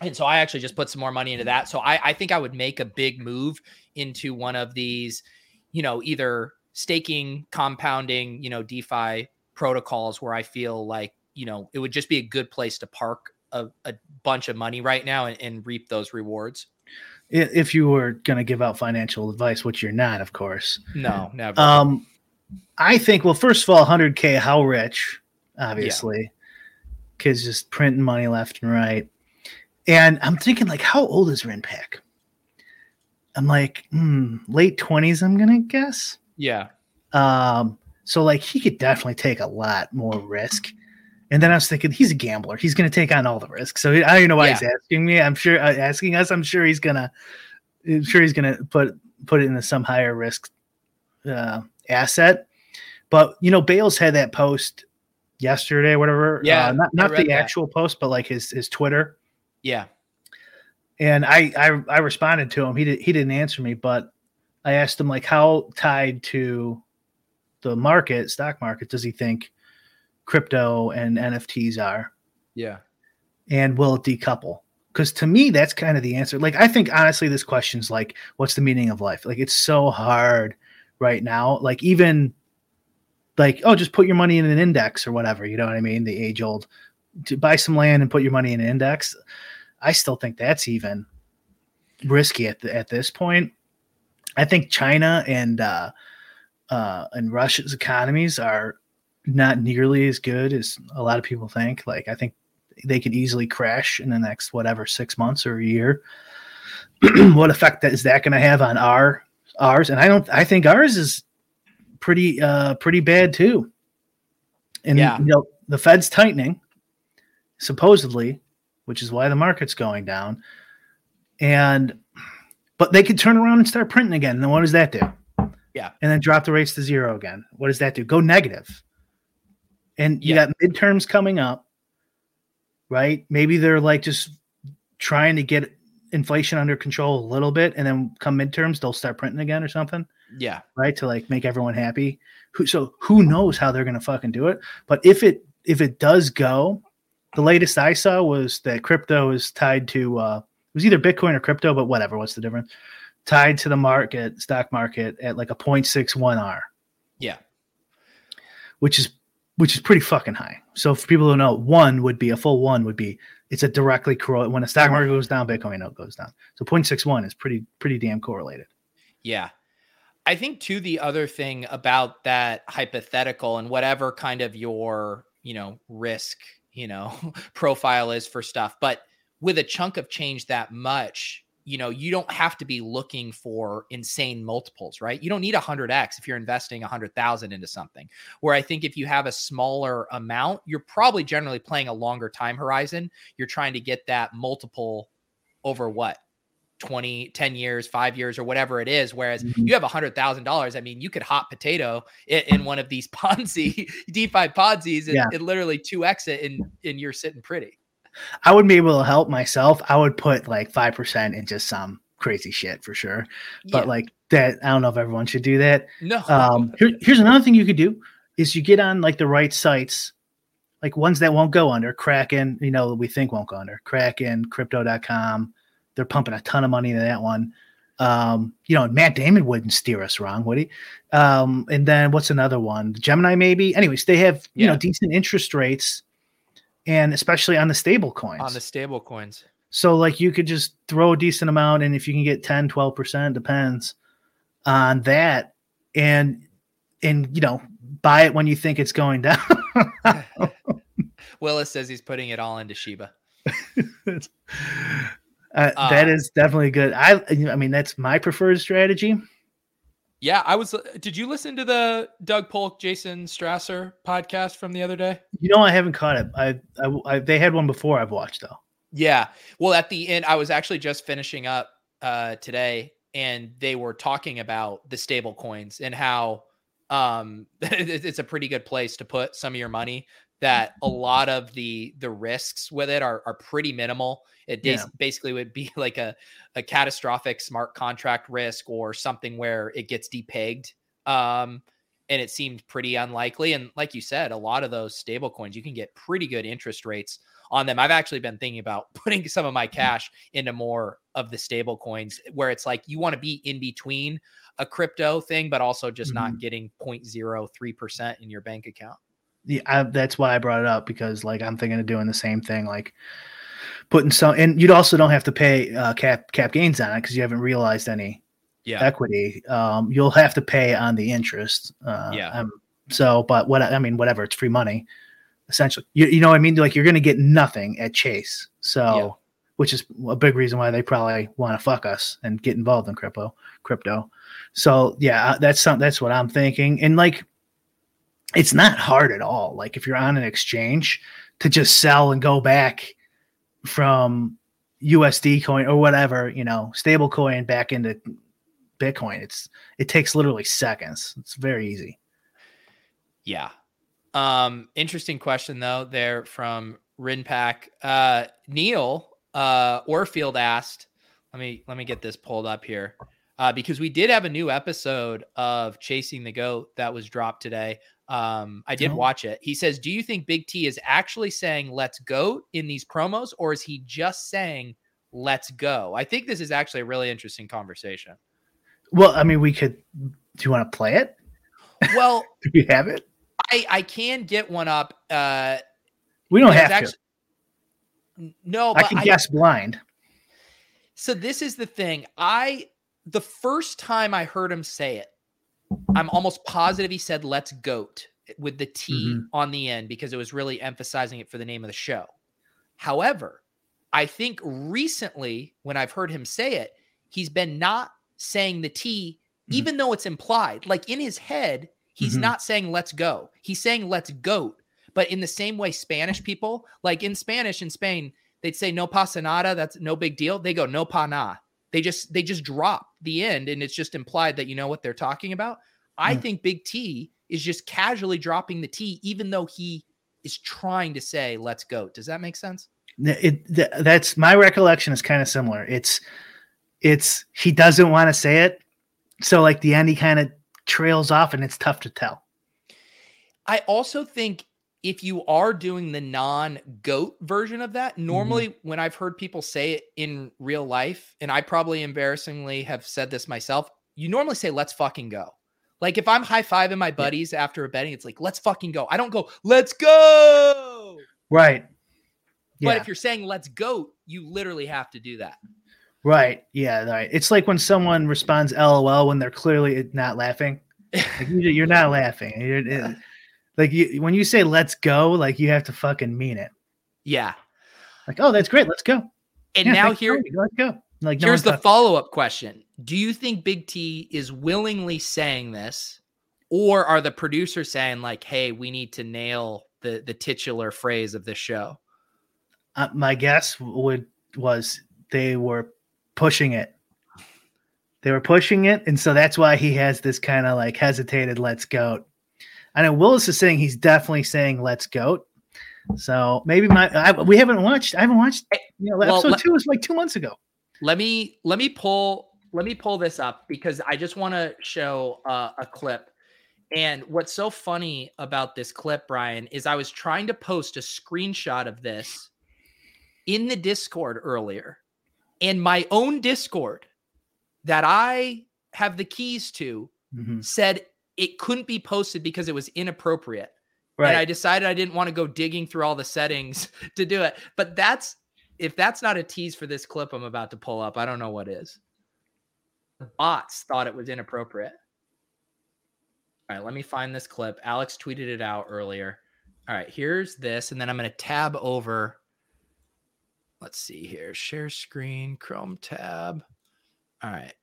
And so I actually just put some more money into that. So I, I think I would make a big move into one of these, you know, either staking, compounding, you know, DeFi protocols where I feel like, you know, it would just be a good place to park a, a bunch of money right now and, and reap those rewards. If you were going to give out financial advice, which you're not, of course. No, never. Um, I think, well, first of all, 100K, how rich, obviously. Kids just printing money left and right. And I'm thinking, like, how old is Rinpak? I'm like, hmm, late 20s, I'm going to guess. Yeah. Um, so, like, he could definitely take a lot more risk. And then I was thinking, he's a gambler. He's going to take on all the risk. So I don't even know why Yeah. he's asking me. I'm sure, uh, asking us, I'm sure he's going to, I'm sure he's to put, put it into some higher risk uh, asset. But you know, Bales had that post yesterday, whatever. Yeah, uh, not not the that. actual post, but like his his Twitter. Yeah. And I I, I responded to him. He did he didn't answer me, but I asked him like how tied to the market, stock market, does he think crypto and NFTs are, Yeah. and will it decouple? Because to me, that's kind of the answer. Like I think honestly, this question's like, what's the meaning of life? Like it's so hard right now. Like even like oh, just put your money in an index or whatever. You know what I mean? The age old to buy some land and put your money in an index. I still think that's even risky at the, at this point. I think China and uh, uh, and Russia's economies are not nearly as good as a lot of people think. Like I think they could easily crash in the next whatever six months or a year. what effect is that going to have on our ours? And I don't. I think ours is pretty uh pretty bad too. And Yeah. you know the Fed's tightening supposedly, which is why the market's going down. And but they could turn around and start printing again. Then what does that do? Yeah. And then drop the rates to zero again. What does that do? Go negative. And you Yeah. got midterms coming up, right? Maybe they're like just trying to get inflation under control a little bit, and then come midterms, they'll start printing again or something, Yeah. right? To like make everyone happy. Who so who knows how they're gonna fucking do it? But if it if it does go, the latest I saw was that crypto is tied to uh it was either Bitcoin or crypto, but whatever, what's the difference? Tied to the market, stock market at like a 0.61 R, Yeah. which is which is pretty fucking high. So for people who know, one would be a full one would be it's a directly correlate when a stock market goes down, Bitcoin note goes down. So 0.61 is pretty pretty damn correlated. Yeah. I think too the other thing about that hypothetical and whatever kind of your, you know, risk, you know, profile is for stuff, but with a chunk of change that much, you know, you don't have to be looking for insane multiples, right? You don't need a 100x if you're investing a 100,000 into something. Where I think if you have a smaller amount, you're probably generally playing a longer time horizon. You're trying to get that multiple over what? 20 10 years 5 years or whatever it is whereas Mhm. you have a hundred thousand dollars i mean you could hot potato in, in one of these ponzi defi ponzi's and, Yeah. and literally 2x it and and you're sitting pretty I wouldn't be able to help myself. I would put like 5% in just some crazy shit for sure. But Yeah. like that, I don't know if everyone should do that. no Um, here, here's another thing you could do is you get on like the right sites, like ones that won't go under Kraken, you know, we think won't go under Kraken, crypto.com. They're pumping a ton of money into that one. Um, you know, Matt Damon wouldn't steer us wrong, would he? Um, and then what's another one? Gemini, maybe. Anyways, they have, you know, decent interest rates and especially on the stable coins. on the stable coins So like you could just throw a decent amount and if you can get 10, 12%, depends on that and and you know, buy it when you think it's going down. willis says he's putting it all into shiba Uh, that Uh, is definitely good. I I mean that's my preferred strategy. yeah i was did you listen to the doug polk jason strasser podcast from the other day You know I haven't caught it. I, I, I they had one before I've watched though. Yeah. Well, at the end, I was actually just finishing up uh, today, and they were talking about the stable coins and how um, it's a pretty good place to put some of your money. That a lot of the the risks with it are are pretty minimal. It bas- Yeah. basically would be like a a catastrophic smart contract risk or something where it gets depegged. Um, and it seemed pretty unlikely. And like you said, a lot of those stable coins, you can get pretty good interest rates on them. I've actually been thinking about putting some of my cash into more of the stable coins where it's like you want to be in between a crypto thing, but also just not getting 0.03% in your bank account. Yeah, I, that's why I brought it up because like I'm thinking of doing the same thing, like putting some, and you'd also don't have to pay uh, cap cap gains on it because you haven't realized any Yeah. equity. Um, you'll have to pay on the interest. Uh, Yeah. I'm So, but what I mean, whatever, it's free money, essentially. You, you know what I mean? Like you're going to get nothing at Chase. So, Yeah. which is a big reason why they probably want to fuck us and get involved in crypto. Crypto. So yeah, that's something. That's what I'm thinking. And like, it's not hard at all. Like if you're on an exchange to just sell and go back from USD coin or whatever, you know, stable coin back into Bitcoin. It's it takes literally seconds. It's very easy. Yeah. Um, interesting question though, there from Rinpack. Uh Neil uh Orfield asked, let me let me get this pulled up here. Uh, because we did have a new episode of Chasing the Goat that was dropped today. Um, I did Oh. watch it. He says, Do you think Big T is actually saying let's go in these promos, or is he just saying let's go? I think this is actually a really interesting conversation. Well, I mean, we could. Do you want to play it? Well, Do we have it? I, I can get one up. Uh We don't have actu- N- No, to. I can I, guess blind. so this is the thing. I the first time I heard him say it, I'm almost positive he said "Let's goat" with the T Mhm. on the end because it was really emphasizing it for the name of the show. However, I think recently when I've heard him say it, he's been not saying the T, Mhm. even though it's implied. Like in his head, he's Mhm. not saying "Let's go." He's saying "Let's goat." But in the same way, Spanish people, like in Spanish in Spain, they'd say no pasa nada, that's no big deal. They go no pa na. They just they just drop the end and it's just implied that you know what they're talking about. I Mm. think Big T is just casually dropping the T, even though he is trying to say let's go. Does that make sense? It, th- that's my recollection is kind of similar. It's it's he doesn't want to say it, so like the end he kind of trails off, and it's tough to tell. I also think if you are doing the non goat version of that, mm-hmm. normally when I've heard people say it in real life, and I probably embarrassingly have said this myself, you normally say, let's fucking go. Like if I'm high fiving my buddies after a betting, it's like, let's fucking go. I don't go, let's go. Right. But if you're saying let's go, you literally have to do that. Right. Yeah. Right. It's like when someone responds LOL when they're clearly not laughing. Like you, you're not laughing. You're, it- like you, when you say "let's go," like you have to fucking mean it. Yeah. Like, oh, that's great. Let's go. And Yeah, now here, let's go. Like, no here's the follow up question Do you think Big T is willingly saying this, or are the producers saying, like, hey, we need to nail the, the titular phrase of this show? uh, my guess would was they were pushing it. They were pushing it, and so that's why he has this kind of like hesitated "let's go." I know Willis is saying he's definitely saying "let's go." So maybe my I, we haven't watched. I haven't watched. You know, Well, episode let- two was like two months ago. Let me let me pull let me pull this up because I just want to show uh, a clip. And what's so funny about this clip, Brian, is I was trying to post a screenshot of this in the Discord earlier, and my own Discord that I have the keys to Mhm. said it couldn't be posted because it was inappropriate. Right. And I decided I didn't want to go digging through all the settings to do it. But that's if that's not a tease for this clip I'm about to pull up, I don't know what is. Bots thought it was inappropriate. All right, let me find this clip. Alex tweeted it out earlier. All right, here's this, and then I'm going to tab over. Let's see here. Share screen, Chrome tab. All right.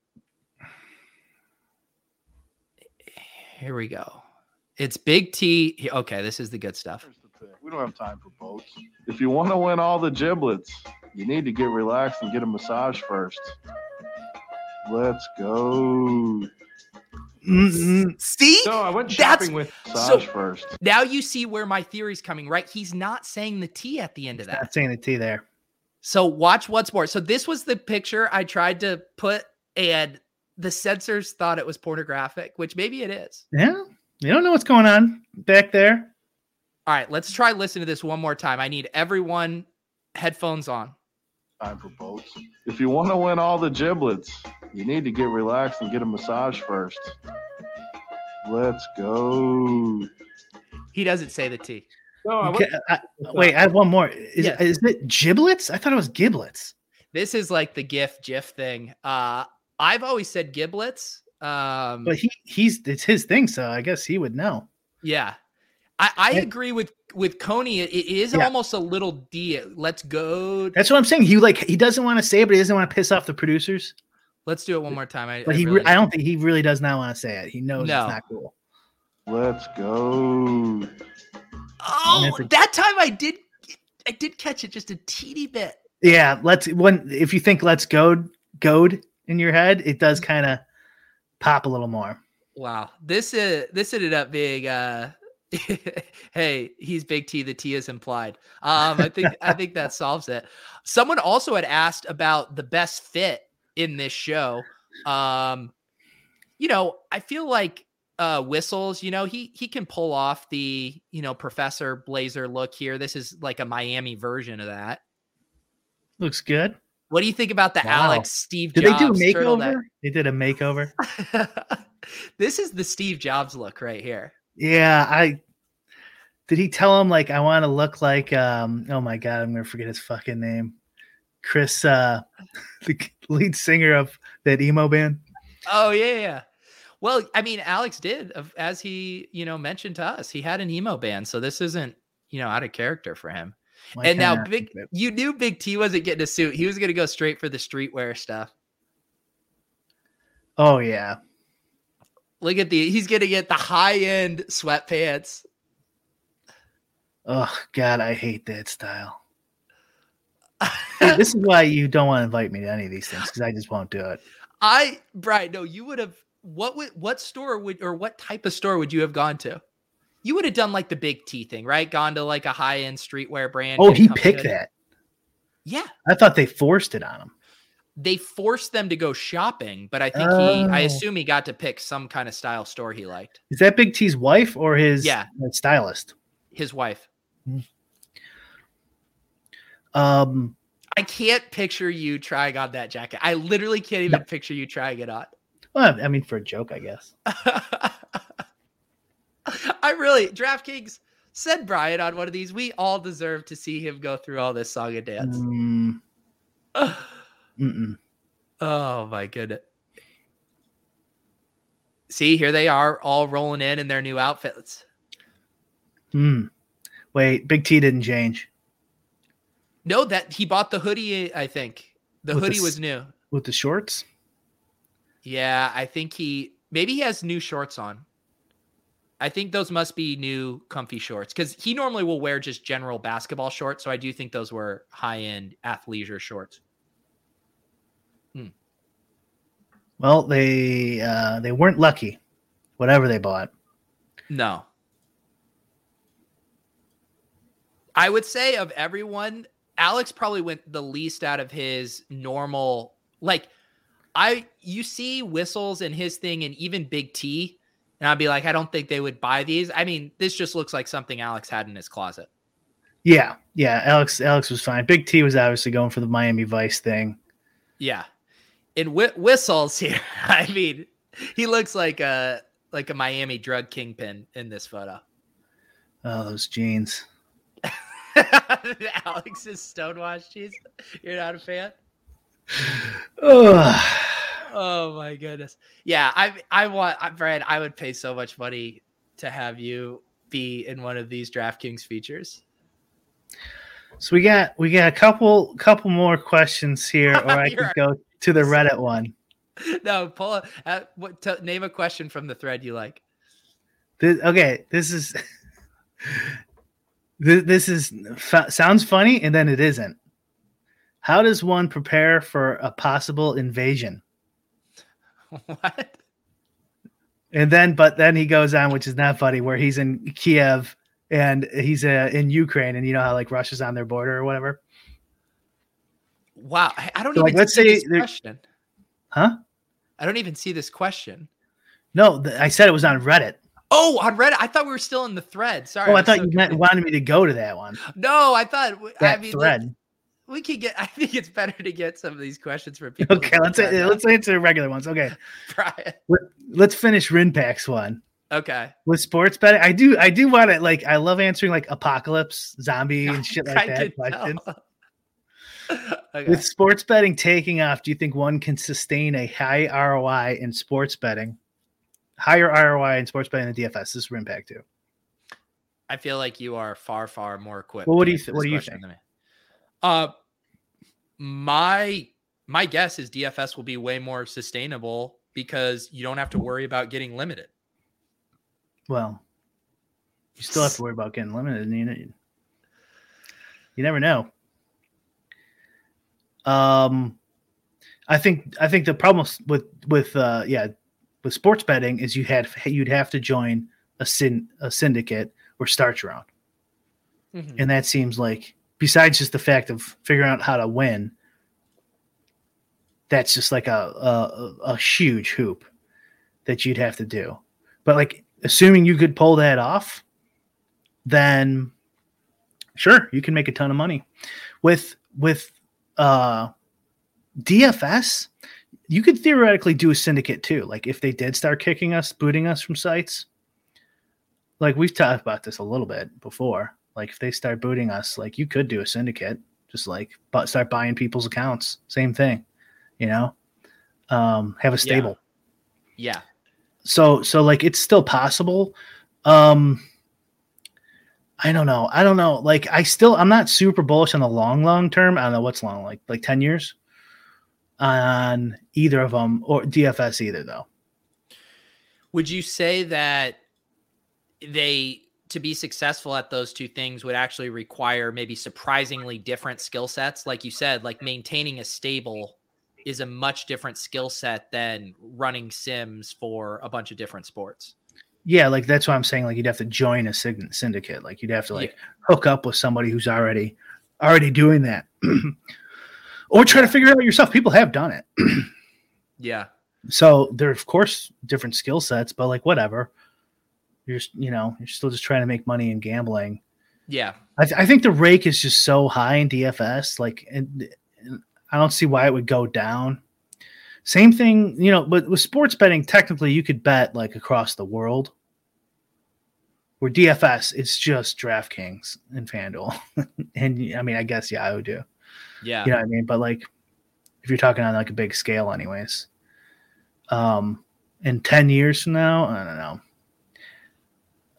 Here we go. It's Big T. Okay, this is the good stuff. Here's the thing. We don't have time for boats. If you want to win all the giblets, you need to get relaxed and get a massage first. Let's go. Mm-mm. See? No, I went That's- shopping with so- massage first. now you see where my theory's coming, right? He's not saying the T at the end of that. Not saying the T there. So watch what's more. So this was the picture I tried to put, and the censors thought it was pornographic, which maybe it is. Yeah. You don't know what's going on back there. All right, let's try listen to this one more time. I need everyone headphones on. Time for boats. If you want to win all the giblets, you need to get relaxed and get a massage first. Let's go. He doesn't say the T. No, I Okay, I- wait, I have one more. Is, Yeah. is it giblets? I thought it was giblets. This is like the GIF GIF thing. Uh I've always said giblets. Um But he he's it's his thing, so I guess he would know. Yeah. I, I And- agree with with Coney. It, it is Yeah. almost a little D. Let's go. That's what I'm saying. He like he doesn't want to say it, but he doesn't want to piss off the producers. Let's do it one more time. I, But I he, really I don't think he really does not want to say it. He knows No. it's not cool. Let's go. Oh, a- that time I did. I did catch it just a teeny bit. Yeah, let's when if you think let's go goad in your head, it does kind of pop a little more. Wow. This is this ended up being uh hey, he's big T, the T is implied. Um I think I think that solves it. Someone also had asked about the best fit in this show. Um you know, I feel like uh whistles, you know, he he can pull off the, you know, professor blazer look here. This is like a Miami version of that. Looks good. What do you think about the Wow. Alex Steve Did Jobs they do makeover? They did a makeover. this is the Steve Jobs look right here. Yeah, I did. He tell him like I want to look like um. Oh my god, I'm gonna forget his fucking name. Chris, uh, the lead singer of that emo band. Oh yeah, yeah. Well, I mean, Alex did, as he you know mentioned to us, he had an emo band, so this isn't you know out of character for him. Why and now, big it. you knew Big T wasn't getting a suit; he was going to go straight for the streetwear stuff. Oh yeah, Look at the, he's going to get the high end sweatpants. oh god, I hate that style. This is why you don't want to invite me to any of these things because I just won't do it. I, Brian, no, you would have. What would what store would or what type of store would you have gone to? You would have done like the Big T thing, right? Gone to like a high end streetwear brand. Oh, he picked that. Yeah, I thought they forced it on him. they forced them to go shopping, but I think he, I Oh. assume he got to pick some kind of style store he liked. Is that Big T's wife or his Yeah. uh, stylist? His wife. Um, I can't picture you trying on that jacket. I literally can't even picture you trying it on. well, I mean, for a joke, I guess. I really, DraftKings, send Brian on one of these. We all deserve to see him go through all this song and dance. Mm. Oh my goodness. See, here they are all rolling in in their new outfits. Hmm. Wait, Big T didn't change No, that he bought the hoodie, I think. The With hoodie s- was new. with the shorts. Yeah, I think he maybe he has new shorts on. I think those must be new comfy shorts because he normally will wear just general basketball shorts. So I do think those were high end athleisure shorts. Hmm. Well, they uh, they weren't lucky. Whatever they bought. No. I would say of everyone, Alex probably went the least out of his normal like I you see whistles and his thing and even Big T and I'd be like I don't think they would buy these. I mean, this just looks like something Alex had in his closet. Yeah, yeah. Alex Alex was fine. Big T was obviously going for the Miami Vice thing. Yeah. And whi- whistles here. I mean, he looks like a like a Miami drug kingpin in this photo. Oh, those jeans. Alex's stonewashed cheese. You're not a fan? Ugh. Oh my goodness. Yeah, I I want Brad, I would pay so much money to have you be in one of these DraftKings features. So we got we got a couple couple more questions here, or I could go to the Reddit one. No, pull. Uh, what, t- name a question from the thread you like. This, okay, this is this, this is f- sounds funny, and then it isn't. How does one prepare for a possible invasion? what? And then, but then he goes on, which is not funny, where he's in Kiev and he's uh, in Ukraine, and you know how like Russia's on their border or whatever, Wow, I don't So, like, even let's see say this question. huh? I don't even see this question. No, th- I said it was on Reddit. Oh, on Reddit. I thought we were still in the thread. Sorry. Oh, I thought so you meant, wanted me to go to that one. No, I thought. That I mean, thread. We, could get. I think it's better to get some of these questions for people. Okay, let's let's answer regular ones. Okay, Brian. Let, let's finish Rinpack's one. Okay. with sports betting. I do I do want to like I love answering like apocalypse, zombie, and shit like that questions. okay. With sports betting taking off, do you think one can sustain a high ROI in sports betting? Higher ROI in sports betting than DFS. This is Impact too. I feel like you are far, far more equipped. Well, what do you th- what do you think? Uh, my my guess is DFS will be way more sustainable because you don't have to worry about getting limited. Well, you still have to worry about getting limited. And you, know, you never know. Um, I think I think the problem with with uh, yeah with sports betting is you had you'd have to join a syn a syndicate or start your own, and that seems like besides just the fact of figuring out how to win, that's just like a a, a huge hoop that you'd have to do. But like assuming you could pull that off, then sure, you can make a ton of money. With with uh DFS, you could theoretically do a syndicate too. Like if they did start kicking us, booting us from sites. Like we've talked about this a little bit before. Like if they start booting us, like you could do a syndicate, just like but start buying people's accounts. Same thing, you know. Um, have a stable. Yeah. so so like it's still possible. Um i don't know. I don't know. Like i still i'm not super bullish on the long long term. I don't know what's long like like 10 years on either of them or dfs either though. Would you say that they to be successful at those two things would actually require maybe surprisingly different skill sets? Like you said, like maintaining a stable is a much different skill set than running sims for a bunch of different sports. yeah like that's why i'm saying like you'd have to join a syndicate like you'd have to like hook up with somebody who's already already doing that or try to figure it out yourself people have done it Yeah. so there are of course different skill sets but like whatever you're just you know you're still just trying to make money in gambling Yeah. I, th- I think the rake is just so high in dfs like and, and i don't see why it would go down same thing you know but with sports betting technically you could bet like across the world where dfs it's just draftkings and fanduel and i mean i guess yeah, I would do Yeah. you know what I mean? But like, if you're talking on like a big scale, anyways, um, in ten years from now, I don't know.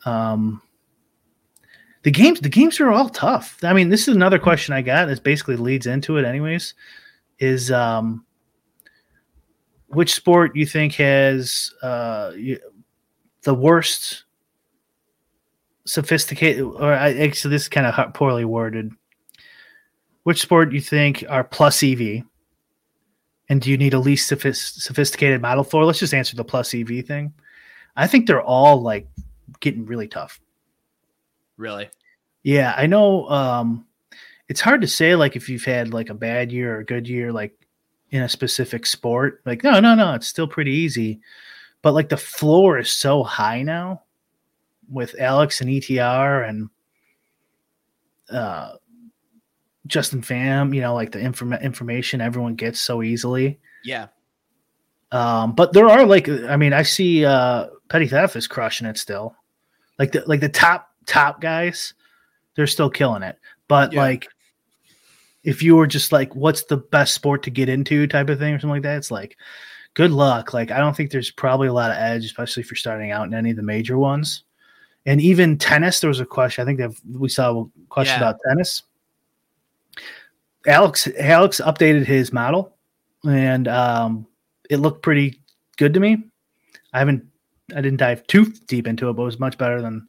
Um, the games, the games are all tough. I mean, this is another question I got. This basically leads into it, anyways. Is um, which sport you think has uh the worst sophisticated, or I actually this is kind of poorly worded which sport you think are plus EV, and do you need a least sophist- sophisticated model for? Let's just answer the plus EV thing. I think they're all like getting really tough. Really. Yeah, I know. Um, it's hard to say like if you've had like a bad year or a good year, like in a specific sport. Like no, no, no, it's still pretty easy. But like the floor is so high now with Alex and ETR and uh, Justin Pham. You know, like the inform- information everyone gets so easily. Yeah. Um, but there are like, I mean, I see uh, Petty Theft is crushing it still. Like the like the top top guys, they're still killing it. But Yeah. like, if you were just like, what's the best sport to get into, type of thing or something like that, it's like, good luck. Like, I don't think there's probably a lot of edge, especially if you're starting out in any of the major ones. And even tennis, there was a question. I think that we saw a question Yeah. about tennis. Alex Alex updated his model, and um, it looked pretty good to me. I haven't, I didn't dive too deep into it, but it was much better than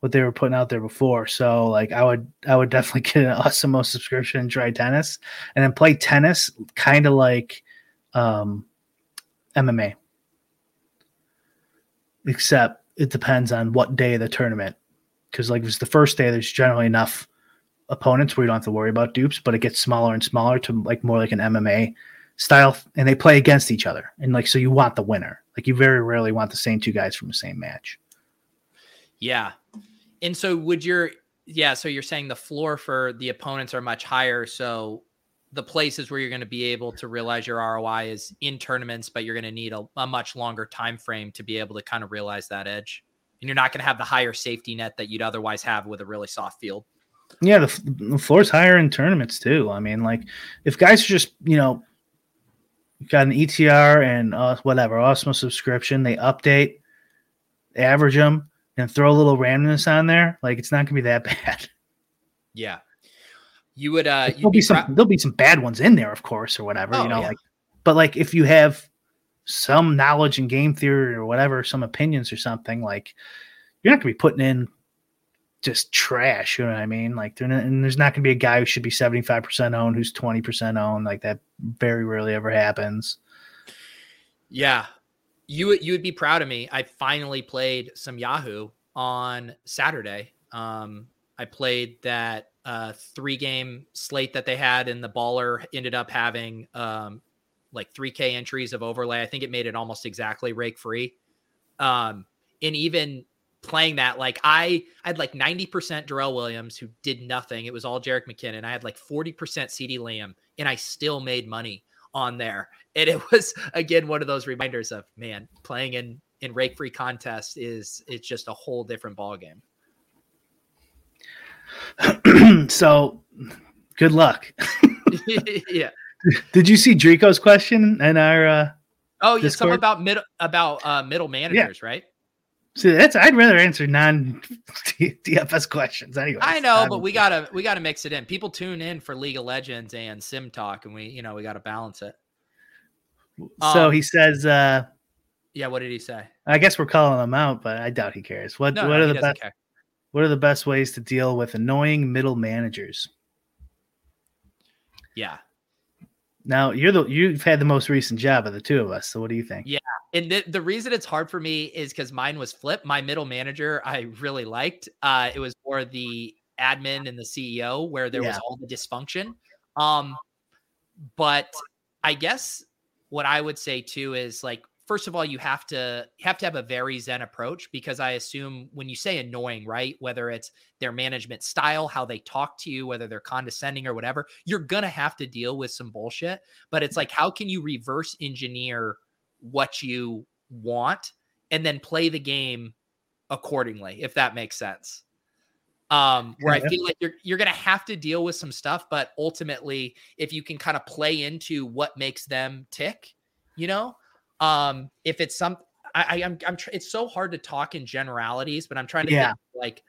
what they were putting out there before. So, like, I would, I would definitely get an Awesemo subscription and try tennis, and then play tennis, kind of like um, MMA, except it depends on what day of the tournament. Because, like, if it's the first day, there's generally enough opponents where you don't have to worry about dupes, but it gets smaller and smaller to like more like an MMA style, and they play against each other. And like, so you want the winner. Like, you very rarely want the same two guys from the same match. Yeah. And so would your yeah, so you're saying the floor for the opponents are much higher. So the places where you're going to be able to realize your ROI is in tournaments, but you're going to need a, a much longer time frame to be able to kind of realize that edge. And you're not going to have the higher safety net that you'd otherwise have with a really soft field. Yeah, the, f- the floor's higher in tournaments too. I mean, like if guys are just you know got an ETR and uh, whatever Awesemo subscription, they update, average them, and throw a little randomness on there, like it's not gonna be that bad. Yeah. You would uh there'll be, be some there'll be some bad ones in there, of course, or whatever, oh, you know, yeah. like but like if you have some knowledge in game theory or whatever, some opinions or something, like you're not gonna be putting in just trash. You know what I mean? Like, not, and there's not going to be a guy who should be 75% owned who's 20% owned. Like that very rarely ever happens. Yeah. You would, you would be proud of me. I finally played some Yahoo on Saturday. Um, I played that uh, three game slate that they had, and the baller ended up having um, like 3K entries of overlay. I think it made it almost exactly rake free. Um, and even playing that, like I, I had like 90% Darrel Williams who did nothing. It was all Jerick McKinnon. I had like 40% CeeDee Lamb, and I still made money on there. And it was again one of those reminders of man, playing in in rake free contest is it's just a whole different ball game. so good luck. yeah. Did you see Drico's question and our uh Oh yeah, something about middle about uh middle managers, yeah. right? See, that's I'd rather answer non DFS questions anyway. I know, but we gotta we gotta mix it in. People tune in for League of Legends and Sim Talk, and we you know we gotta balance it. So um, he says, uh Yeah, what did he say? I guess we're calling him out, but I doubt he cares. What no, what no, are the best care. what are the best ways to deal with annoying middle managers? Yeah, now you're the you've had the most recent job of the two of us. So what do you think? Yeah, and the, the reason it's hard for me is because mine was flip. My middle manager I really liked. Uh, it was more the admin and the CEO where there yeah. was all the dysfunction. Um, but I guess what I would say too is like first of all, you have to have to have a very zen approach because I assume when you say annoying, right, whether it's their management style, how they talk to you, whether they're condescending or whatever, you're gonna have to deal with some bullshit. But it's like, how can you reverse engineer what you want and then play the game accordingly, if that makes sense? um, where I feel like you're you're gonna have to deal with some stuff, but ultimately, if you can kind of play into what makes them tick, you know, um, if it's some, I, I I'm, I'm tr- it's so hard to talk in generalities, but I'm trying to yeah. think like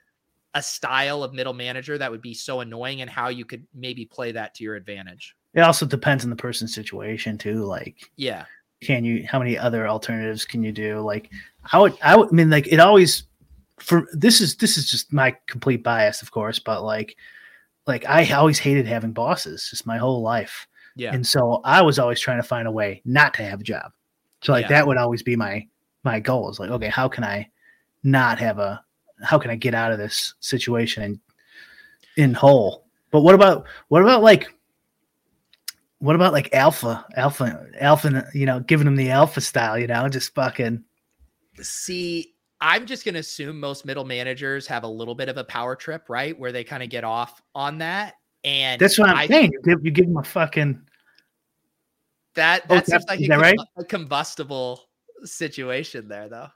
a style of middle manager that would be so annoying and how you could maybe play that to your advantage. It also depends on the person's situation too. Like, yeah, can you? How many other alternatives can you do? Like, I would, I would I mean, like, it always for this is this is just my complete bias, of course, but like, like I always hated having bosses, just my whole life. Yeah, and so I was always trying to find a way not to have a job. So like yeah. that would always be my my goal is like, okay, how can I not have a how can I get out of this situation and in whole? But what about what about like what about like alpha alpha alpha you know giving them the alpha style you know just fucking see i'm just going to assume most middle managers have a little bit of a power trip right where they kind of get off on that and that's what i'm I, saying you give, you give them a fucking that that oh, seems like a, that right? a, combustible situation there, though.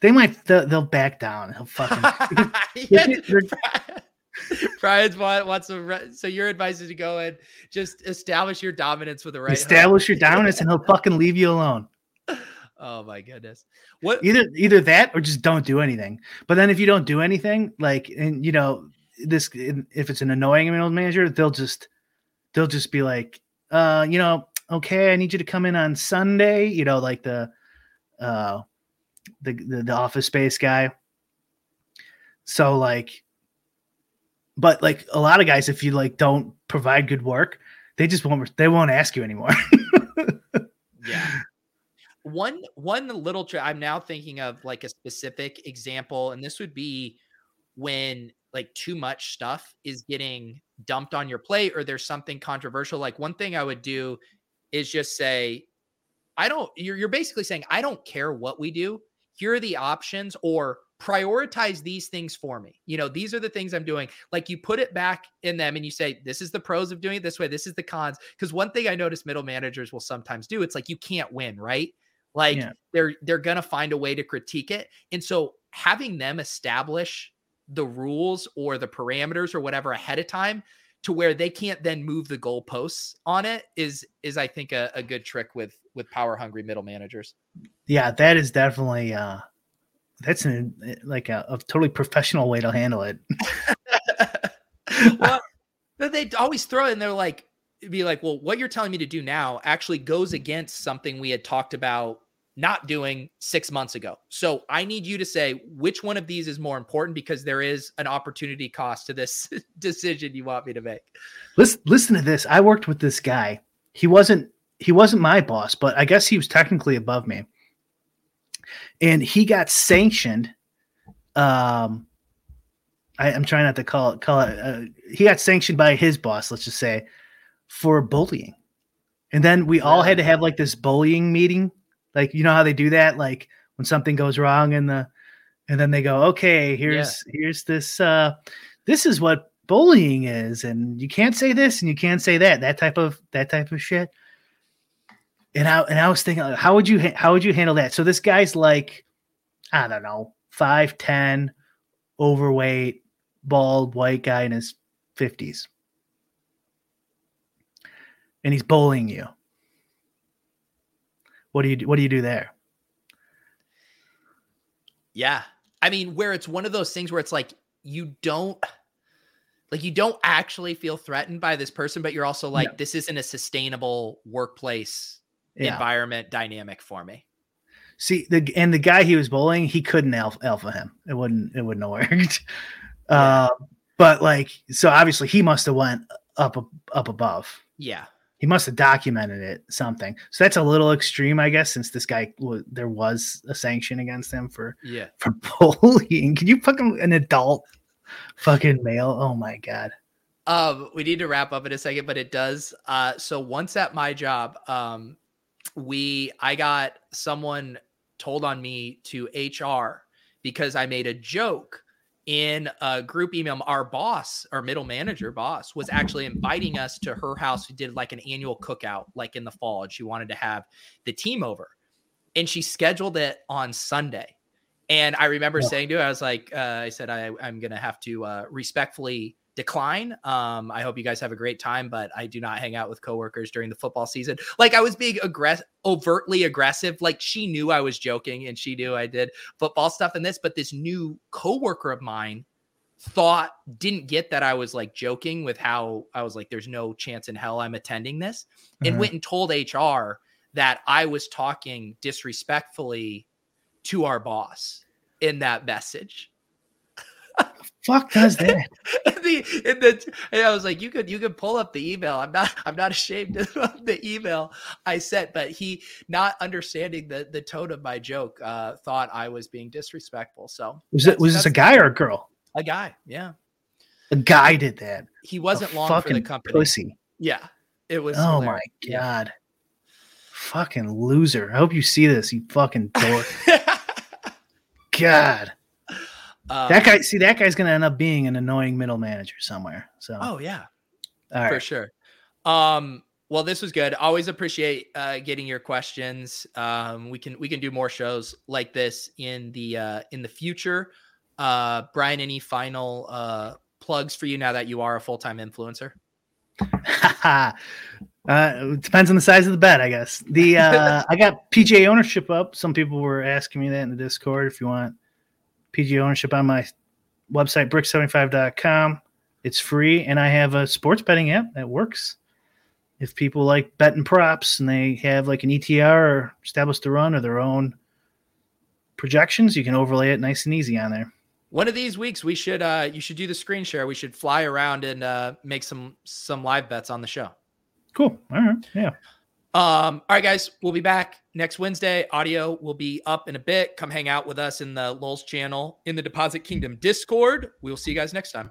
They might they'll, they'll back down. He'll fucking. Brian's want wants to. So your advice is to go and just establish your dominance with the right. Establish hook. your dominance, and he'll fucking leave you alone. Oh my goodness! What either either that or just don't do anything. But then if you don't do anything, like and you know this, if it's an annoying middle manager, they'll just they'll just be like, uh, you know, okay, I need you to come in on Sunday, you know, like the uh the the, the office space guy. So like but like a lot of guys if you like don't provide good work, they just won't they won't ask you anymore. yeah. One one little trick I'm now thinking of like a specific example and this would be when like too much stuff is getting dumped on your plate or there's something controversial like one thing i would do is just say, I don't, you're, you're basically saying, I don't care what we do. Here are the options, or prioritize these things for me. You know, these are the things I'm doing. Like you put it back in them and you say, this is the pros of doing it this way. This is the cons. Because one thing I notice middle managers will sometimes do, it's like you can't win, right? Like yeah. they're they're gonna find a way to critique it. And so having them establish the rules or the parameters or whatever ahead of time to where they can't then move the goalposts on it is is I think a, a good trick with with power hungry middle managers. Yeah, that is definitely uh that's an like a, a totally professional way to handle it. well, they always throw it and they're like, be like, well, what you're telling me to do now actually goes against something we had talked about not doing six months ago. So I need you to say which one of these is more important because there is an opportunity cost to this decision you want me to make. Listen, listen to this. I worked with this guy. He wasn't he wasn't my boss, but I guess he was technically above me. And he got sanctioned. Um, I, am trying not to call it call it. Uh, he got sanctioned by his boss. Let's just say for bullying. And then we all had to have like this bullying meeting like you know how they do that, like when something goes wrong in the, and then they go, okay, here's yeah. here's this. uh This is what bullying is, and you can't say this and you can't say that. That type of that type of shit. And I and I was thinking, how would you how would you handle that? So this guy's like, I don't know, five ten, overweight, bald, white guy in his fifties, and he's bullying you. What do you do, what do you do there? Yeah. I mean, where it's one of those things where it's like you don't like you don't actually feel threatened by this person, but you're also like, this isn't a sustainable workplace yeah. environment dynamic for me. See the and the guy he was bullying, he couldn't alpha, alpha him. It wouldn't it wouldn't have worked. Yeah. Uh, but like so obviously he must have went up up above. Yeah he must have documented it something. So that's a little extreme, I guess, since this guy there was a sanction against him for yeah for bullying. Can you fucking an adult fucking male? Oh my god. Um, we need to wrap up in a second, but it does. Uh, so once at my job, um, we I got someone told on me to HR because I made a joke in a group email our boss our middle manager boss was actually inviting us to her house we did like an annual cookout like in the fall and she wanted to have the team over and she scheduled it on sunday and i remember yeah. saying to her i was like uh, i said I, i'm gonna have to uh, respectfully decline. Um, I hope you guys have a great time, but I do not hang out with coworkers during the football season. Like I was being aggressive, overtly aggressive. Like she knew I was joking and she knew I did football stuff and this, but this new coworker of mine thought didn't get that I was like joking with how I was like, there's no chance in hell I'm attending this, and mm-hmm. went and told HR that I was talking disrespectfully to our boss in that message fuck does that? the, in the, and I was like, you could you could pull up the email. I'm not I'm not ashamed of the email I sent, but he not understanding the the tone of my joke, uh, thought I was being disrespectful. So was it was this a guy or a girl? A guy, yeah. A guy did that. He wasn't a long for the company. Pussy. Yeah, it was. Oh hilarious. my god. Yeah. Fucking loser. I hope you see this, you fucking dork. God. Um, that guy, see, that guy's going to end up being an annoying middle manager somewhere. So, oh yeah, for sure. Um, well, this was good. Always appreciate uh, getting your questions. Um, we can we can do more shows like this in the uh, in the future. Uh, Brian, any final uh, plugs for you now that you are a full time influencer? uh, it depends on the size of the bet, I guess. The uh, I got PGA ownership up. Some people were asking me that in the Discord. If you want PGA ownership on my website, brick75.com. It's free, and I have a sports betting app that works. If people like betting props and they have like an ETR or Establish The Run or their own projections, you can overlay it nice and easy on there. One of these weeks, we should uh, you should do the screen share. We should fly around and uh, make some some live bets on the show. Cool. All right. Yeah. Um, all right, guys, we'll be back next Wednesday. Audio will be up in a bit. Come hang out with us in the Lulz channel in the Deposit Kingdom Discord. We will see you guys next time.